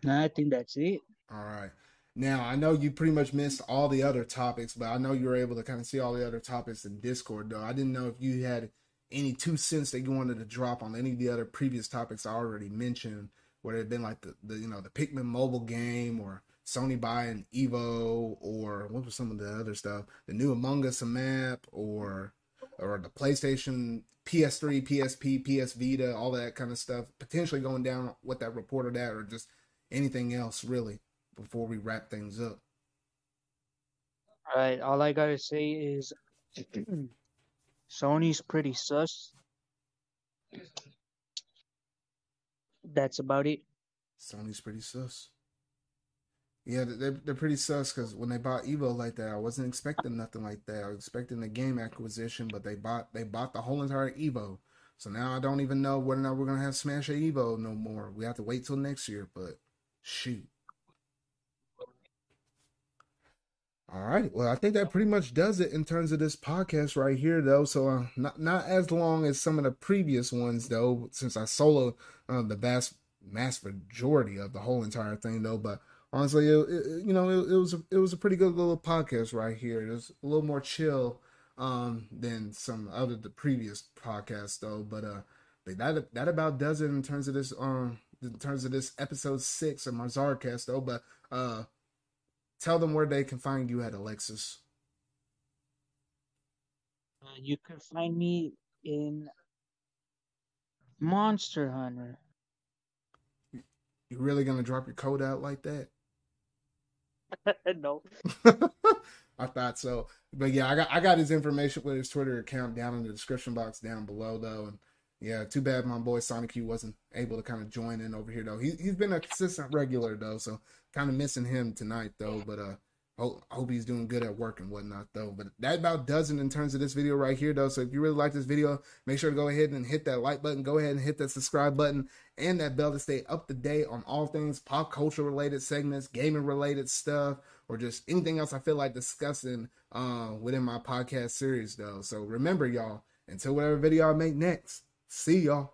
nah, I think that's it. All right. Now I know you pretty much missed all the other topics, but I know you were able to kind of see all the other topics in Discord. Though I didn't know if you had any two cents that you wanted to drop on any of the other previous topics I already mentioned, whether it had been like the, the you know the Pikmin mobile game or Sony buying Evo or what was some of the other stuff, the new Among Us map or or the PlayStation, PS3, PSP, PS Vita, all that kind of stuff, potentially going down with that report or that, or just anything else really before we wrap things up. All right, all I gotta say is [clears throat] Sony's pretty sus. That's about it. Sony's pretty sus. Yeah, they're they're pretty sus because when they bought Evo like that, I wasn't expecting nothing like that. I was expecting a game acquisition, but they bought they bought the whole entire Evo. So now I don't even know whether or not we're gonna have Smash a Evo no more. We have to wait till next year, but shoot. All right. Well, I think that pretty much does it in terms of this podcast right here, though. So uh, not not as long as some of the previous ones, though, since I solo uh, the vast mass majority of the whole entire thing, though. But honestly, it, it, you know, it, it was a, it was a pretty good little podcast right here. It was a little more chill um, than some other the previous podcasts, though. But uh, that that about does it in terms of this um in terms of this episode six of my Zarcast, though. But uh tell them where they can find you at Alexis. Uh, you can find me in Monster Hunter. You really gonna drop your code out like that? [laughs] no. [laughs] I thought so, but yeah, I got I got his information with his Twitter account down in the description box down below though, and yeah, too bad my boy Sonic Q wasn't able to kind of join in over here though. He he's been a consistent regular though, so kind of missing him tonight though. But uh, Hope, hope he's doing good at work and whatnot though. But that about does it in terms of this video right here though. So if you really like this video, make sure to go ahead and hit that like button. Go ahead and hit that subscribe button and that bell to stay up to date on all things pop culture related segments, gaming related stuff, or just anything else I feel like discussing uh, within my podcast series though. So remember y'all, until whatever video I make next, see y'all.